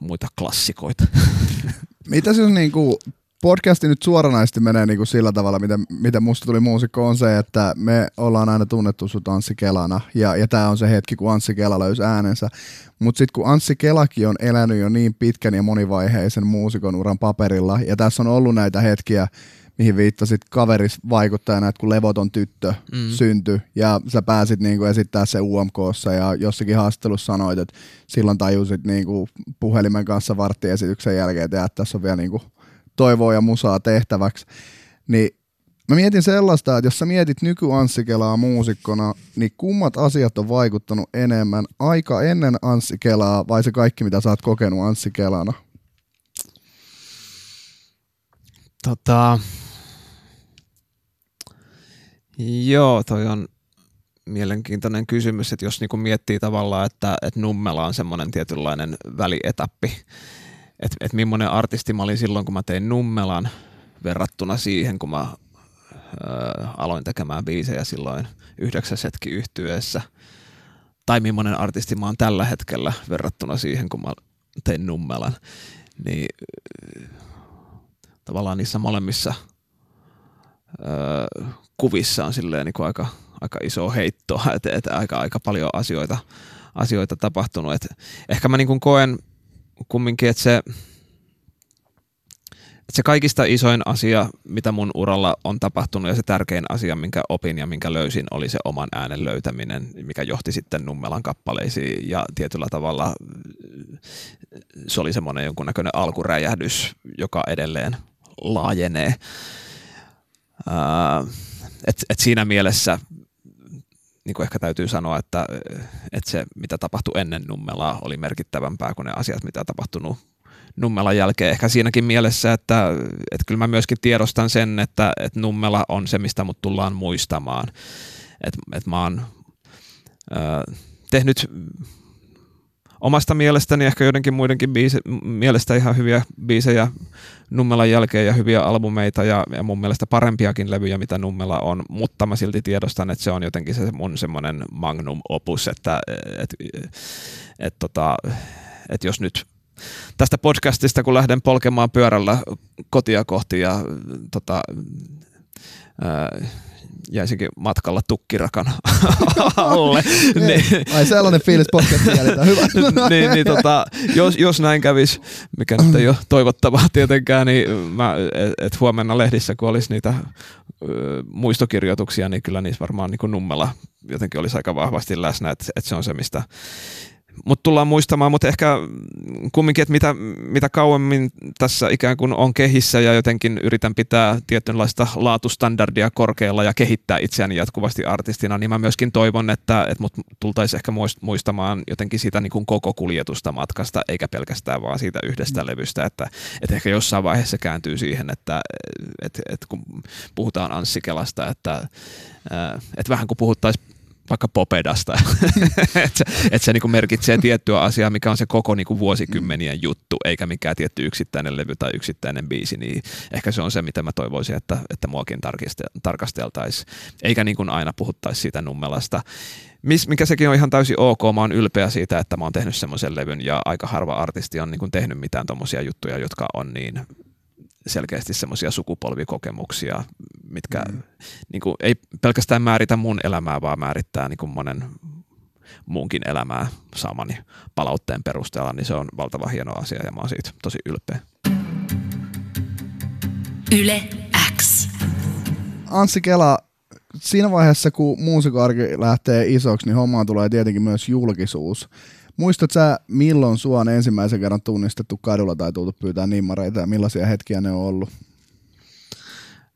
[SPEAKER 2] muita klassikoita. [laughs]
[SPEAKER 3] Mitä on niin kuin, podcasti nyt suoranaisesti menee niin kuin sillä tavalla, miten, miten musta tuli muusikko, on se, että me ollaan aina tunnettu sut Anssi Kelana, ja, ja tämä on se hetki, kun Anssi Kela löysi äänensä. Mutta sitten kun Anssi Kelakin on elänyt jo niin pitkän ja monivaiheisen muusikon uran paperilla, ja tässä on ollut näitä hetkiä, mihin viittasit kaveris vaikuttajana, että kun levoton tyttö mm. syntyi ja sä pääsit niinku esittää se UMKssa ja jossakin haastattelussa sanoit, että silloin tajusit niinku puhelimen kanssa varttiesityksen jälkeen, että tässä on vielä niinku toivoa ja musaa tehtäväksi, niin Mä mietin sellaista, että jos sä mietit nyky Anssi Kelaa muusikkona, niin kummat asiat on vaikuttanut enemmän? Aika ennen Anssi Kelaa vai se kaikki, mitä sä oot kokenut Anssi Kelana?
[SPEAKER 2] Tota, Joo, toi on mielenkiintoinen kysymys, että jos niinku miettii tavallaan, että, että Nummela on semmoinen tietynlainen välietappi, että, että millainen artisti mä olin silloin, kun mä tein Nummelan verrattuna siihen, kun mä äh, aloin tekemään biisejä silloin yhdeksäs hetki yhtyessä, tai millainen artisti mä oon tällä hetkellä verrattuna siihen, kun mä tein Nummelan, niin tavallaan niissä molemmissa – kuvissa on silleen niin kuin aika, aika iso heitto, [laughs] että, että aika, aika paljon asioita, asioita tapahtunut. Et ehkä mä niin koen kumminkin, että se, se kaikista isoin asia, mitä mun uralla on tapahtunut ja se tärkein asia, minkä opin ja minkä löysin, oli se oman äänen löytäminen, mikä johti sitten Nummelan kappaleisiin ja tietyllä tavalla se oli semmoinen jonkunnäköinen alkuräjähdys, joka edelleen laajenee. et, et siinä mielessä niin kuin ehkä täytyy sanoa, että, että se mitä tapahtui ennen Nummelaa oli merkittävämpää kuin ne asiat, mitä tapahtunut Nummelan jälkeen. Ehkä siinäkin mielessä, että, että kyllä mä myöskin tiedostan sen, että, että Nummela on se, mistä mut tullaan muistamaan. Että, että mä oon äh, tehnyt omasta mielestäni ehkä joidenkin muidenkin biise, mielestä ihan hyviä biisejä Nummelan jälkeen ja hyviä albumeita ja, ja mun mielestä parempiakin levyjä, mitä Nummela on, mutta mä silti tiedostan, että se on jotenkin se mun semmoinen magnum opus, että et, et, et, tota, et jos nyt tästä podcastista, kun lähden polkemaan pyörällä kotia kohti ja tota, jäisinkin matkalla tukkirakan [laughs] alle.
[SPEAKER 3] niin, Ai sellainen fiilis podcastin hyvä. [laughs]
[SPEAKER 2] niin, niin tota, jos, jos näin kävisi, mikä nyt ei ole toivottavaa tietenkään, niin mä, et, et huomenna lehdissä, kun olisi niitä ö, muistokirjoituksia, niin kyllä niissä varmaan niin nummella jotenkin olisi aika vahvasti läsnä, että, että se on se, mistä mutta tullaan muistamaan, mutta ehkä kumminkin, että mitä, mitä kauemmin tässä ikään kuin on kehissä ja jotenkin yritän pitää tietynlaista laatustandardia korkealla ja kehittää itseäni jatkuvasti artistina, niin mä myöskin toivon, että, että mut tultaisiin ehkä muistamaan jotenkin siitä niin kuin koko kuljetusta matkasta, eikä pelkästään vaan siitä yhdestä mm. levystä, että, että ehkä jossain vaiheessa kääntyy siihen, että, että, että kun puhutaan Anssi Kelasta, että, että vähän kuin puhuttaisiin vaikka Popedasta, [laughs] että se, et se niinku merkitsee tiettyä asiaa, mikä on se koko niinku vuosikymmenien juttu, eikä mikään tietty yksittäinen levy tai yksittäinen biisi, niin ehkä se on se, mitä mä toivoisin, että, että muakin tarkasteltaisiin, eikä niin kuin aina puhuttaisi siitä nummelasta. Mis, mikä sekin on ihan täysin ok, mä oon ylpeä siitä, että mä oon tehnyt semmoisen levyn ja aika harva artisti on niin kuin tehnyt mitään tommosia juttuja, jotka on niin selkeästi semmoisia sukupolvikokemuksia, mitkä mm. niin kuin, ei pelkästään määritä mun elämää, vaan määrittää niin kuin monen muunkin elämää saamani palautteen perusteella, niin se on valtava hieno asia ja mä oon siitä tosi ylpeä.
[SPEAKER 1] Yle X.
[SPEAKER 3] Anssi Kela, siinä vaiheessa kun muusikoarki lähtee isoksi, niin hommaan tulee tietenkin myös julkisuus. Muistat sä, milloin sua on ensimmäisen kerran tunnistettu kadulla tai tultu pyytää nimmareita ja millaisia hetkiä ne on ollut?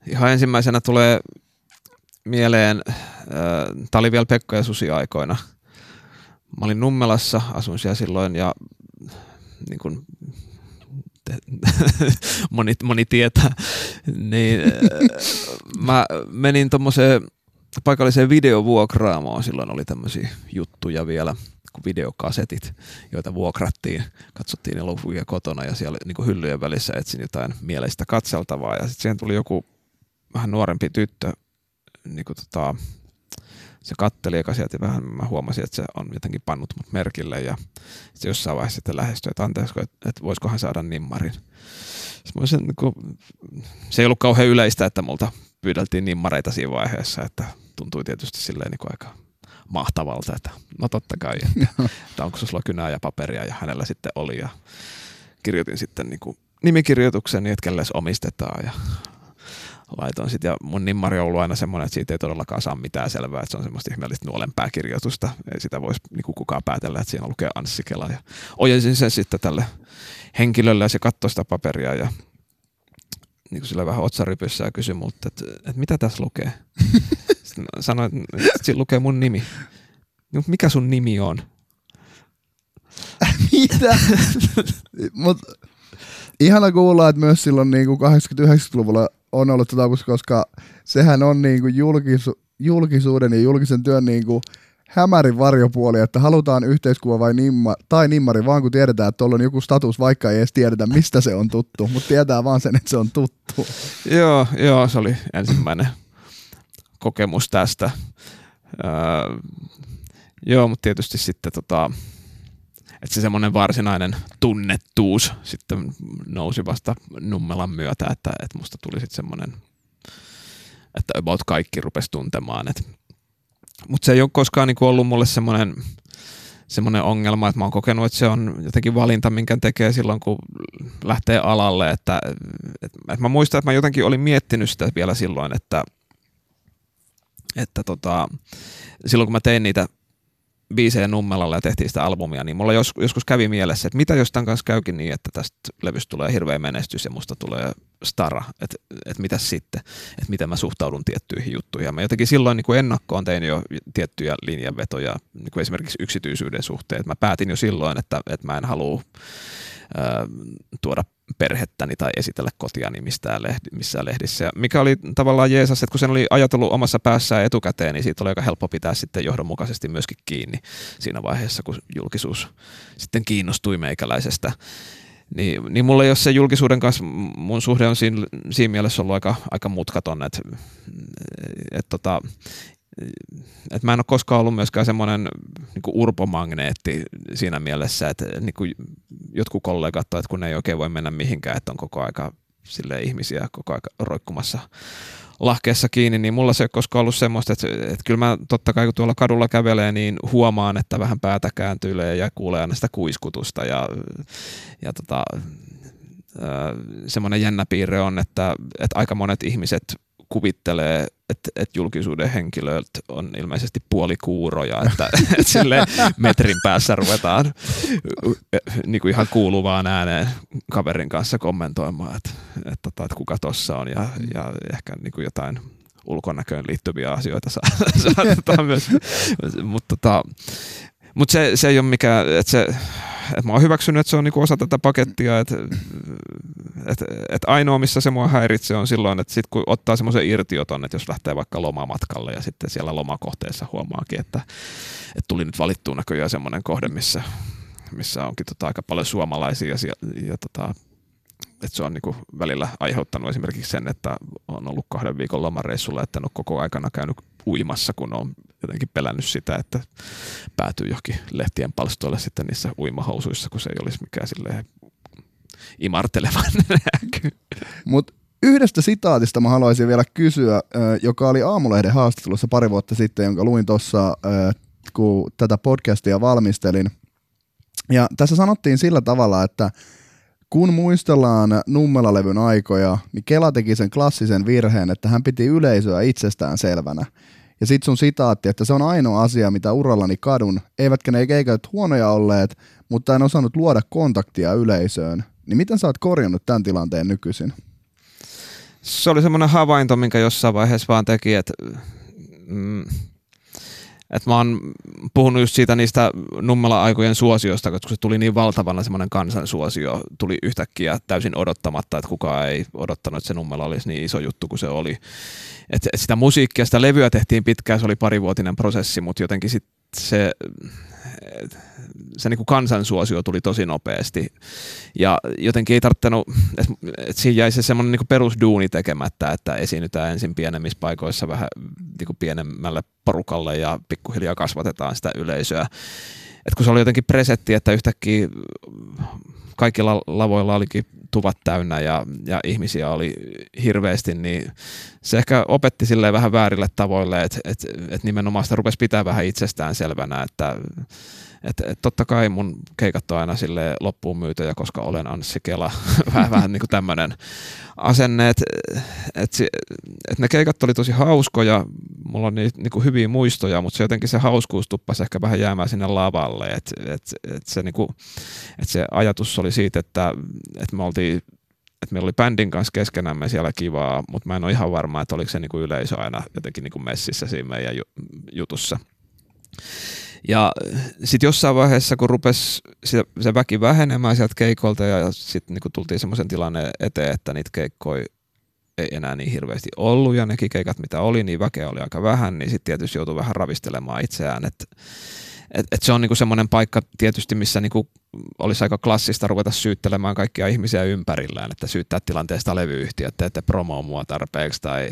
[SPEAKER 2] Ihan ensimmäisenä tulee mieleen, äh, tämä oli vielä Pekka ja Susi aikoina. Mä olin Nummelassa, asuin siellä silloin ja niin kuin, [laughs] moni, moni tietää, niin äh, mä menin tuommoiseen paikalliseen videovuokraamoon, silloin oli tämmöisiä juttuja vielä – videokasetit, joita vuokrattiin, katsottiin elokuvia kotona ja siellä niin hyllyjen välissä etsin jotain mieleistä katseltavaa. Ja sitten siihen tuli joku vähän nuorempi tyttö, niin kuin tota, se katteli eka sieltä vähän mä huomasin, että se on jotenkin pannut mut merkille. Ja sitten jossain vaiheessa sitten lähestyi, että anteeksi, että, voisikohan saada nimmarin. Sen, niin kuin, se ei ollut kauhean yleistä, että multa pyydeltiin nimmareita siinä vaiheessa, että tuntui tietysti silleen niin kuin aika mahtavalta, että no totta kai, [laughs] että, onko sulla kynää ja paperia ja hänellä sitten oli ja kirjoitin sitten niin kuin nimikirjoituksen että kelle omistetaan ja laitoin sitten. Ja mun nimmari on ollut aina semmoinen, että siitä ei todellakaan saa mitään selvää, että se on semmoista ihmeellistä nuolen kirjoitusta. Ei sitä voisi niin kukaan päätellä, että siinä lukee Anssi Kela. Ja ojensin sen sitten tälle henkilölle ja se katsoi sitä paperia ja niin kuin sillä vähän otsarypyssä ja kysyi multa, että, että mitä tässä lukee. [laughs] Sanoin, että lukee mun nimi. Mikä sun nimi on? [laughs]
[SPEAKER 3] mitä? Mut, ihana kuulla, että myös silloin niin kuin 80-90-luvulla on ollut tätä, koska sehän on niin kuin julkisu, julkisuuden ja julkisen työn niin kuin hämärin varjopuoli, että halutaan yhteiskuva vai nimma, tai nimmari, vaan kun tiedetään, että tuolla on joku status, vaikka ei edes tiedetä, mistä se on tuttu, mutta tietää vaan sen, että se on tuttu.
[SPEAKER 2] joo, joo, se oli ensimmäinen kokemus tästä. Öö, joo, mutta tietysti sitten tota, että se semmoinen varsinainen tunnettuus sitten nousi vasta Nummelan myötä, että, että musta tuli sitten semmoinen, että about kaikki rupesi tuntemaan, mutta se ei ole koskaan niin kuin ollut mulle semmoinen semmoinen ongelma, että mä oon kokenut, että se on jotenkin valinta, minkä tekee silloin, kun lähtee alalle. Että, että, että mä muistan, että mä jotenkin olin miettinyt sitä vielä silloin, että, että tota, silloin kun mä tein niitä biisejä Nummelalla ja tehtiin sitä albumia, niin mulla jos, joskus kävi mielessä, että mitä jos tämän kanssa käykin niin, että tästä levystä tulee hirveä menestys ja musta tulee stara, että, että mitä sitten, että miten mä suhtaudun tiettyihin juttuihin. Ja mä jotenkin silloin niin kuin ennakkoon tein jo tiettyjä linjanvetoja, niin kuin esimerkiksi yksityisyyden suhteen. Että mä päätin jo silloin, että, että mä en halua tuoda perhettäni tai esitellä kotiani missään, lehdi, missään lehdissä. Ja mikä oli tavallaan Jeesus, että kun sen oli ajatellut omassa päässään etukäteen, niin siitä oli aika helppo pitää sitten johdonmukaisesti myöskin kiinni siinä vaiheessa, kun julkisuus sitten kiinnostui meikäläisestä. Niin, niin mulla ole se julkisuuden kanssa, mun suhde on siinä, siinä mielessä ollut aika, aika mutkaton, että et tota, et mä en ole koskaan ollut myöskään semmoinen niin urpomagneetti siinä mielessä, että niin kuin jotkut kollegat, että kun ei oikein voi mennä mihinkään, että on koko aika sille ihmisiä koko aika roikkumassa lahkeessa kiinni, niin mulla se ei ole koskaan ollut semmoista, että, että kyllä mä totta kai kun tuolla kadulla kävelee, niin huomaan, että vähän päätä kääntyy ja kuulee aina sitä kuiskutusta ja, ja tota, semmoinen jännä piirre on, että, että aika monet ihmiset kuvittelee, että, että julkisuuden henkilöt on ilmeisesti puolikuuroja, että, [laughs] että sille metrin päässä ruvetaan niin kuin ihan kuuluvaan ääneen kaverin kanssa kommentoimaan, että, että, että, että kuka tossa on ja, ja ehkä niin kuin jotain ulkonäköön liittyviä asioita [laughs] saatetaan myös. Mutta tota, mut se, se ei ole mikään, että se, että mä oon hyväksynyt, että se on niinku osa tätä pakettia, että et, et ainoa, missä se mua häiritsee on silloin, että sit kun ottaa semmoisen irtioton, että jos lähtee vaikka lomamatkalle ja sitten siellä lomakohteessa huomaakin, että, että tuli nyt valittuun näköjään semmoinen kohde, missä, missä onkin tota aika paljon suomalaisia ja, ja tota, että se on niinku välillä aiheuttanut esimerkiksi sen, että on ollut kahden viikon lomareissulla, että en ole koko aikana käynyt uimassa, kun on jotenkin pelännyt sitä, että päätyy johonkin lehtien palstoille sitten niissä uimahousuissa, kun se ei olisi mikään silleen imartelevan [laughs] näky.
[SPEAKER 3] Mutta yhdestä sitaatista mä haluaisin vielä kysyä, joka oli Aamulehden haastattelussa pari vuotta sitten, jonka luin tuossa, kun tätä podcastia valmistelin. Ja tässä sanottiin sillä tavalla, että kun muistellaan Nummela-levyn aikoja, niin Kela teki sen klassisen virheen, että hän piti yleisöä itsestään selvänä. Ja sit sun sitaatti, että se on ainoa asia, mitä urallani kadun. Eivätkä ne keikat huonoja olleet, mutta en osannut luoda kontaktia yleisöön. Niin miten sä oot korjannut tämän tilanteen nykyisin?
[SPEAKER 2] Se oli semmoinen havainto, minkä jossain vaiheessa vaan teki, että mm, et mä oon puhunut just siitä niistä Nummela-aikojen suosiosta, koska se tuli niin valtavana semmoinen kansansuosio, tuli yhtäkkiä täysin odottamatta, että kukaan ei odottanut, että se Nummela olisi niin iso juttu kuin se oli. Et sitä musiikkia, sitä levyä tehtiin pitkään, se oli parivuotinen prosessi, mutta jotenkin sit se se niin kuin kansansuosio tuli tosi nopeasti. Ja jotenkin ei tarttanut, että et siinä jäi se semmoinen niin perusduuni tekemättä, että esiinnytään ensin pienemmissä paikoissa vähän niin kuin pienemmälle porukalle ja pikkuhiljaa kasvatetaan sitä yleisöä. Et kun se oli jotenkin presetti, että yhtäkkiä kaikilla lavoilla olikin tuvat täynnä ja, ja ihmisiä oli hirveästi, niin se ehkä opetti silleen vähän väärille tavoille, että et, et nimenomaan sitä rupesi pitää vähän itsestään selvänä, että et, et totta kai mun keikat on aina sille loppuun myytyjä, koska olen Anssi Kela. [laughs] vähän, vähän niin kuin tämmöinen asenne, että et, et ne keikat oli tosi hauskoja, mulla on niin, niin kuin hyviä muistoja, mutta se jotenkin se hauskuus tuppasi ehkä vähän jäämään sinne lavalle. Et, et, et se, niin kuin, et se ajatus oli siitä, että, että me oltiin että meillä oli bändin kanssa keskenämme siellä kivaa, mutta mä en ole ihan varma, että oliko se niin kuin yleisö aina jotenkin niin kuin messissä siinä meidän jutussa. Ja sitten jossain vaiheessa, kun rupesi se väki vähenemään sieltä keikolta ja sitten niin tultiin semmoisen tilanne eteen, että niitä keikkoja ei enää niin hirveästi ollut ja nekin keikat mitä oli, niin väkeä oli aika vähän, niin sitten tietysti joutui vähän ravistelemaan itseään, että et, et se on niinku semmoinen paikka tietysti, missä niinku olisi aika klassista ruveta syyttelemään kaikkia ihmisiä ympärillään, että syyttää tilanteesta levyyhtiöt, että ette promo mua tarpeeksi tai,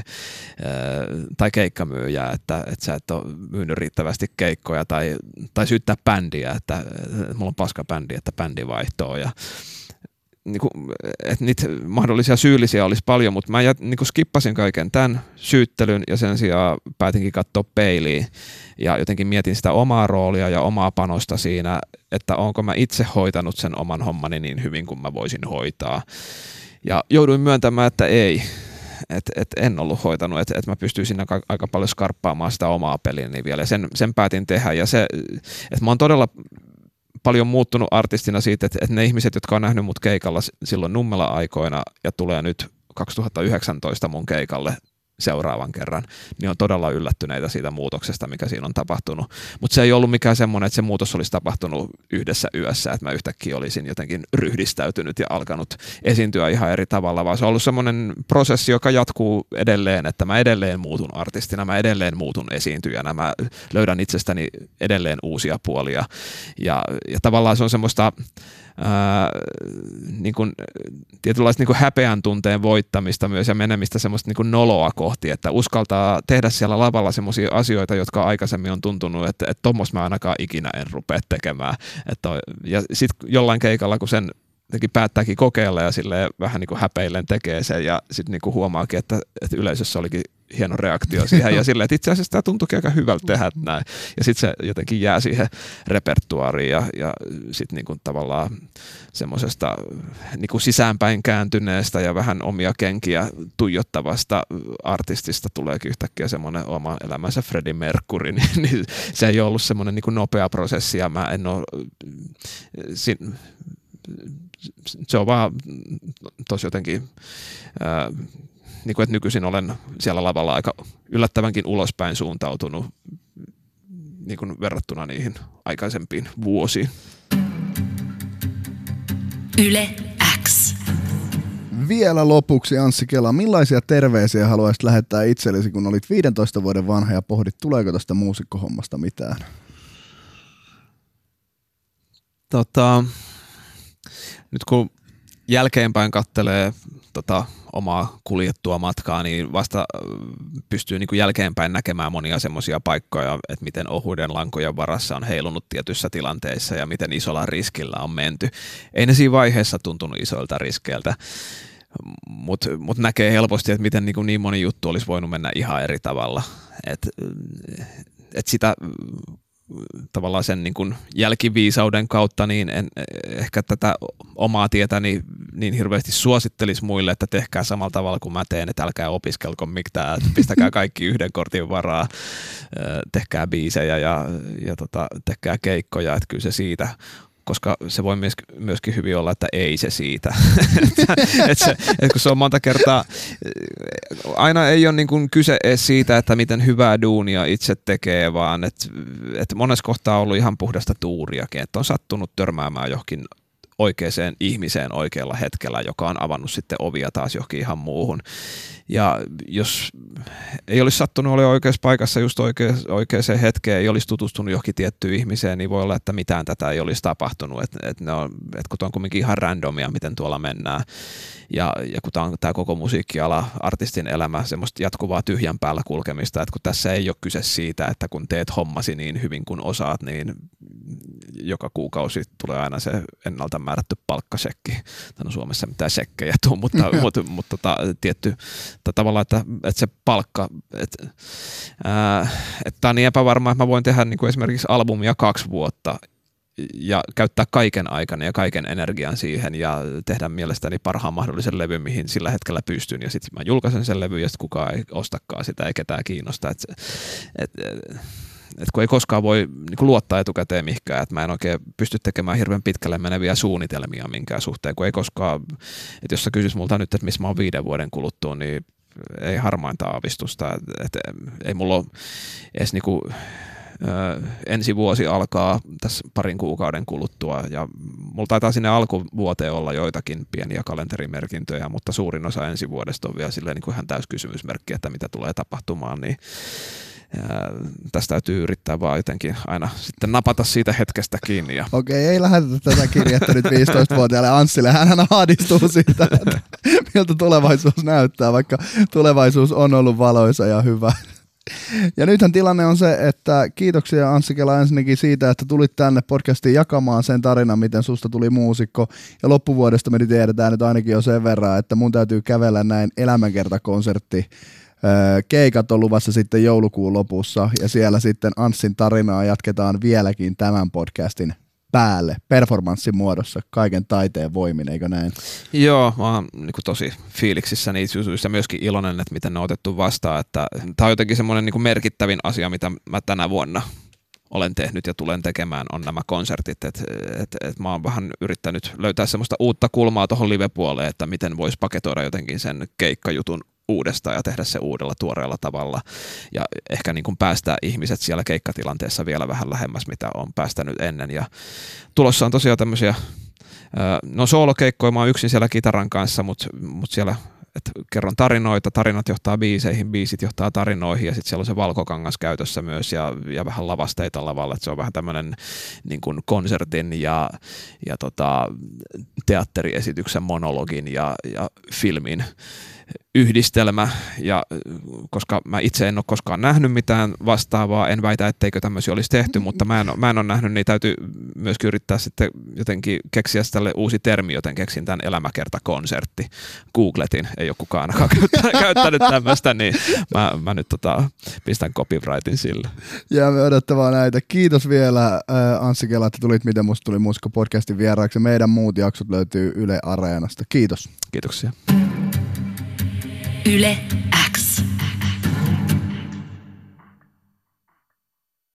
[SPEAKER 2] tai keikkamyyjää, että, että sä et ole myynyt riittävästi keikkoja tai, tai syyttää bändiä, että, että mulla on paska bändi, että bändi vaihtoo ja niin kuin, että niitä mahdollisia syyllisiä olisi paljon, mutta mä jät, niin kuin skippasin kaiken tämän syyttelyn ja sen sijaan päätinkin katsoa peiliin. Ja jotenkin mietin sitä omaa roolia ja omaa panosta siinä, että onko mä itse hoitanut sen oman hommani niin hyvin kuin mä voisin hoitaa. Ja jouduin myöntämään, että ei, että et en ollut hoitanut, että et mä pystyisin aika, aika paljon skarppaamaan sitä omaa peliäni vielä ja sen, sen päätin tehdä. Ja se, että mä oon todella paljon muuttunut artistina siitä, että, että ne ihmiset, jotka on nähnyt mut keikalla silloin nummela aikoina ja tulee nyt 2019 mun keikalle seuraavan kerran, niin on todella yllättyneitä siitä muutoksesta, mikä siinä on tapahtunut. Mutta se ei ollut mikään semmoinen, että se muutos olisi tapahtunut yhdessä yössä, että mä yhtäkkiä olisin jotenkin ryhdistäytynyt ja alkanut esiintyä ihan eri tavalla, vaan se on ollut semmoinen prosessi, joka jatkuu edelleen, että mä edelleen muutun artistina, mä edelleen muutun esiintyjänä, mä löydän itsestäni edelleen uusia puolia ja, ja tavallaan se on semmoista ää, niin kuin, tietynlaista niin kuin häpeän tunteen voittamista myös ja menemistä semmoista niin kuin noloa kohti, että uskaltaa tehdä siellä lavalla semmoisia asioita, jotka aikaisemmin on tuntunut, että, että tuommoista mä ainakaan ikinä en rupea tekemään. Että, ja sitten jollain keikalla, kun sen jotenkin päättääkin kokeilla ja sille vähän niin kuin häpeillen tekee sen ja sitten niin huomaakin, että, että yleisössä olikin hieno reaktio siihen ja silleen, että itse asiassa tämä tuntuukin aika hyvältä tehdä näin. Ja sitten se jotenkin jää siihen repertuaariin ja, ja sitten niin tavallaan semmoisesta niin sisäänpäin kääntyneestä ja vähän omia kenkiä tuijottavasta artistista tuleekin yhtäkkiä semmoinen oma elämänsä Freddie Mercury, [laughs] niin, niin se ei ollut semmoinen niin nopea prosessi ja mä en ole, sin, se on vaan tosi jotenkin ää, niin kuin, että nykyisin olen siellä lavalla aika yllättävänkin ulospäin suuntautunut niin kuin verrattuna niihin aikaisempiin vuosiin.
[SPEAKER 1] Yle X.
[SPEAKER 3] Vielä lopuksi Anssi Kela, millaisia terveisiä haluaisit lähettää itsellesi, kun olit 15 vuoden vanha ja pohdit, tuleeko tästä muusikkohommasta mitään?
[SPEAKER 2] Tota, nyt kun jälkeenpäin kattelee tota, omaa kuljettua matkaa, niin vasta pystyy niin kuin jälkeenpäin näkemään monia semmoisia paikkoja, että miten ohuiden lankojen varassa on heilunut tietyissä tilanteissa ja miten isolla riskillä on menty. Ei ne siinä vaiheessa tuntunut isoilta riskeiltä, mutta mut näkee helposti, että miten niin, kuin niin moni juttu olisi voinut mennä ihan eri tavalla. Et, et sitä tavallaan sen niin kuin jälkiviisauden kautta, niin en ehkä tätä omaa tietäni niin hirveästi suosittelisi muille, että tehkää samalla tavalla kuin mä teen, että älkää opiskelko mitään, että pistäkää kaikki yhden kortin varaa, tehkää biisejä ja, ja tota, tehkää keikkoja, että kyllä se siitä koska se voi myöskin hyvin olla, että ei se siitä. [laughs] et se, et kun se on monta kertaa, aina ei ole niin kuin kyse edes siitä, että miten hyvää duunia itse tekee, vaan että et monessa kohtaa on ollut ihan puhdasta tuuriakin, että on sattunut törmäämään johonkin oikeaan ihmiseen oikealla hetkellä, joka on avannut sitten ovia taas johonkin ihan muuhun. Ja jos ei olisi sattunut olla oikeassa paikassa just oikeaan, oikeaan hetkeen, ei olisi tutustunut johonkin tiettyyn ihmiseen, niin voi olla, että mitään tätä ei olisi tapahtunut. Et, et ne on, et kun on kuitenkin ihan randomia, miten tuolla mennään. Ja, ja kun tämä on tämä koko musiikkiala, artistin elämä, semmoista jatkuvaa tyhjän päällä kulkemista, että kun tässä ei ole kyse siitä, että kun teet hommasi niin hyvin kuin osaat, niin joka kuukausi tulee aina se ennalta määrätty palkkasekki. Tänä Suomessa mitään sekkejä tuu, mutta, [laughs] mutta, mutta, mutta tota, tietty tai tavallaan, että, että se palkka, että, ää, että tämä on niin epävarma, että mä voin tehdä niin kuin esimerkiksi albumia kaksi vuotta ja käyttää kaiken aikana ja kaiken energian siihen ja tehdä mielestäni parhaan mahdollisen levyn, mihin sillä hetkellä pystyn. Ja sitten mä julkaisen sen levyn ja sitten kukaan ei ostakaan sitä, ei ketään kiinnosta. Et, et, et, et kun ei koskaan voi niin kuin luottaa etukäteen mihinkään, että mä en oikein pysty tekemään hirveän pitkälle meneviä suunnitelmia minkään suhteen, kun ei koskaan, että jos sä kysyis multa nyt, että missä mä oon viiden vuoden kuluttua, niin ei harmainta aavistusta, että ei mulla ole edes niinku, ö, ensi vuosi alkaa tässä parin kuukauden kuluttua. Ja mulla taitaa sinne alkuvuoteen olla joitakin pieniä kalenterimerkintöjä, mutta suurin osa ensi vuodesta on vielä silleen niin kuin ihan täyskysymysmerkki, että mitä tulee tapahtumaan, niin tästä täytyy yrittää vaan jotenkin aina sitten napata siitä hetkestä kiinni. Ja...
[SPEAKER 3] Okei, ei lähetetä tätä kirjettä nyt 15-vuotiaalle Anssille. Hän ahdistuu siitä, että miltä tulevaisuus näyttää, vaikka tulevaisuus on ollut valoisa ja hyvä. Ja nythän tilanne on se, että kiitoksia Anssi Kela ensinnäkin siitä, että tulit tänne podcastiin jakamaan sen tarinan, miten susta tuli muusikko. Ja loppuvuodesta me tiedetään nyt ainakin jo sen verran, että mun täytyy kävellä näin elämänkertakonsertti keikat on luvassa sitten joulukuun lopussa ja siellä sitten Anssin tarinaa jatketaan vieläkin tämän podcastin päälle performanssin muodossa kaiken taiteen voimin, eikö näin?
[SPEAKER 2] Joo, mä oon niin tosi fiiliksissä niitä jutuista myöskin iloinen, että miten ne on otettu vastaan. Että tämä on jotenkin semmoinen niin merkittävin asia, mitä mä tänä vuonna olen tehnyt ja tulen tekemään, on nämä konsertit. Et, et, et mä oon vähän yrittänyt löytää semmoista uutta kulmaa tuohon live-puoleen, että miten voisi paketoida jotenkin sen keikkajutun uudestaan ja tehdä se uudella tuoreella tavalla. Ja ehkä niin kuin päästää ihmiset siellä keikkatilanteessa vielä vähän lähemmäs, mitä on päästänyt ennen. Ja tulossa on tosiaan tämmöisiä, no soolokeikkoja, mä oon yksin siellä kitaran kanssa, mutta mut siellä että kerron tarinoita, tarinat johtaa biiseihin, biisit johtaa tarinoihin ja sitten siellä on se valkokangas käytössä myös ja, ja vähän lavasteita lavalla, että se on vähän tämmöinen niin kuin konsertin ja, ja tota, teatteriesityksen monologin ja, ja filmin yhdistelmä, ja koska mä itse en ole koskaan nähnyt mitään vastaavaa, en väitä, etteikö tämmöisiä olisi tehty, mutta mä en, mä en ole nähnyt, niin täytyy myöskin yrittää sitten jotenkin keksiä tälle uusi termi, joten keksin tämän elämäkertakonsertti. Googletin, ei ole kukaan ainakaan [laughs] käyttänyt, käyttänyt tämmöistä, niin mä, mä nyt tota, pistän copyrightin sille.
[SPEAKER 3] Jäämme odottamaan näitä. Kiitos vielä Anssi Kela, että tulit Miten musta tuli musiikka podcastin vieraaksi. Meidän muut jaksot löytyy Yle Areenasta. Kiitos.
[SPEAKER 2] Kiitoksia.
[SPEAKER 1] Yle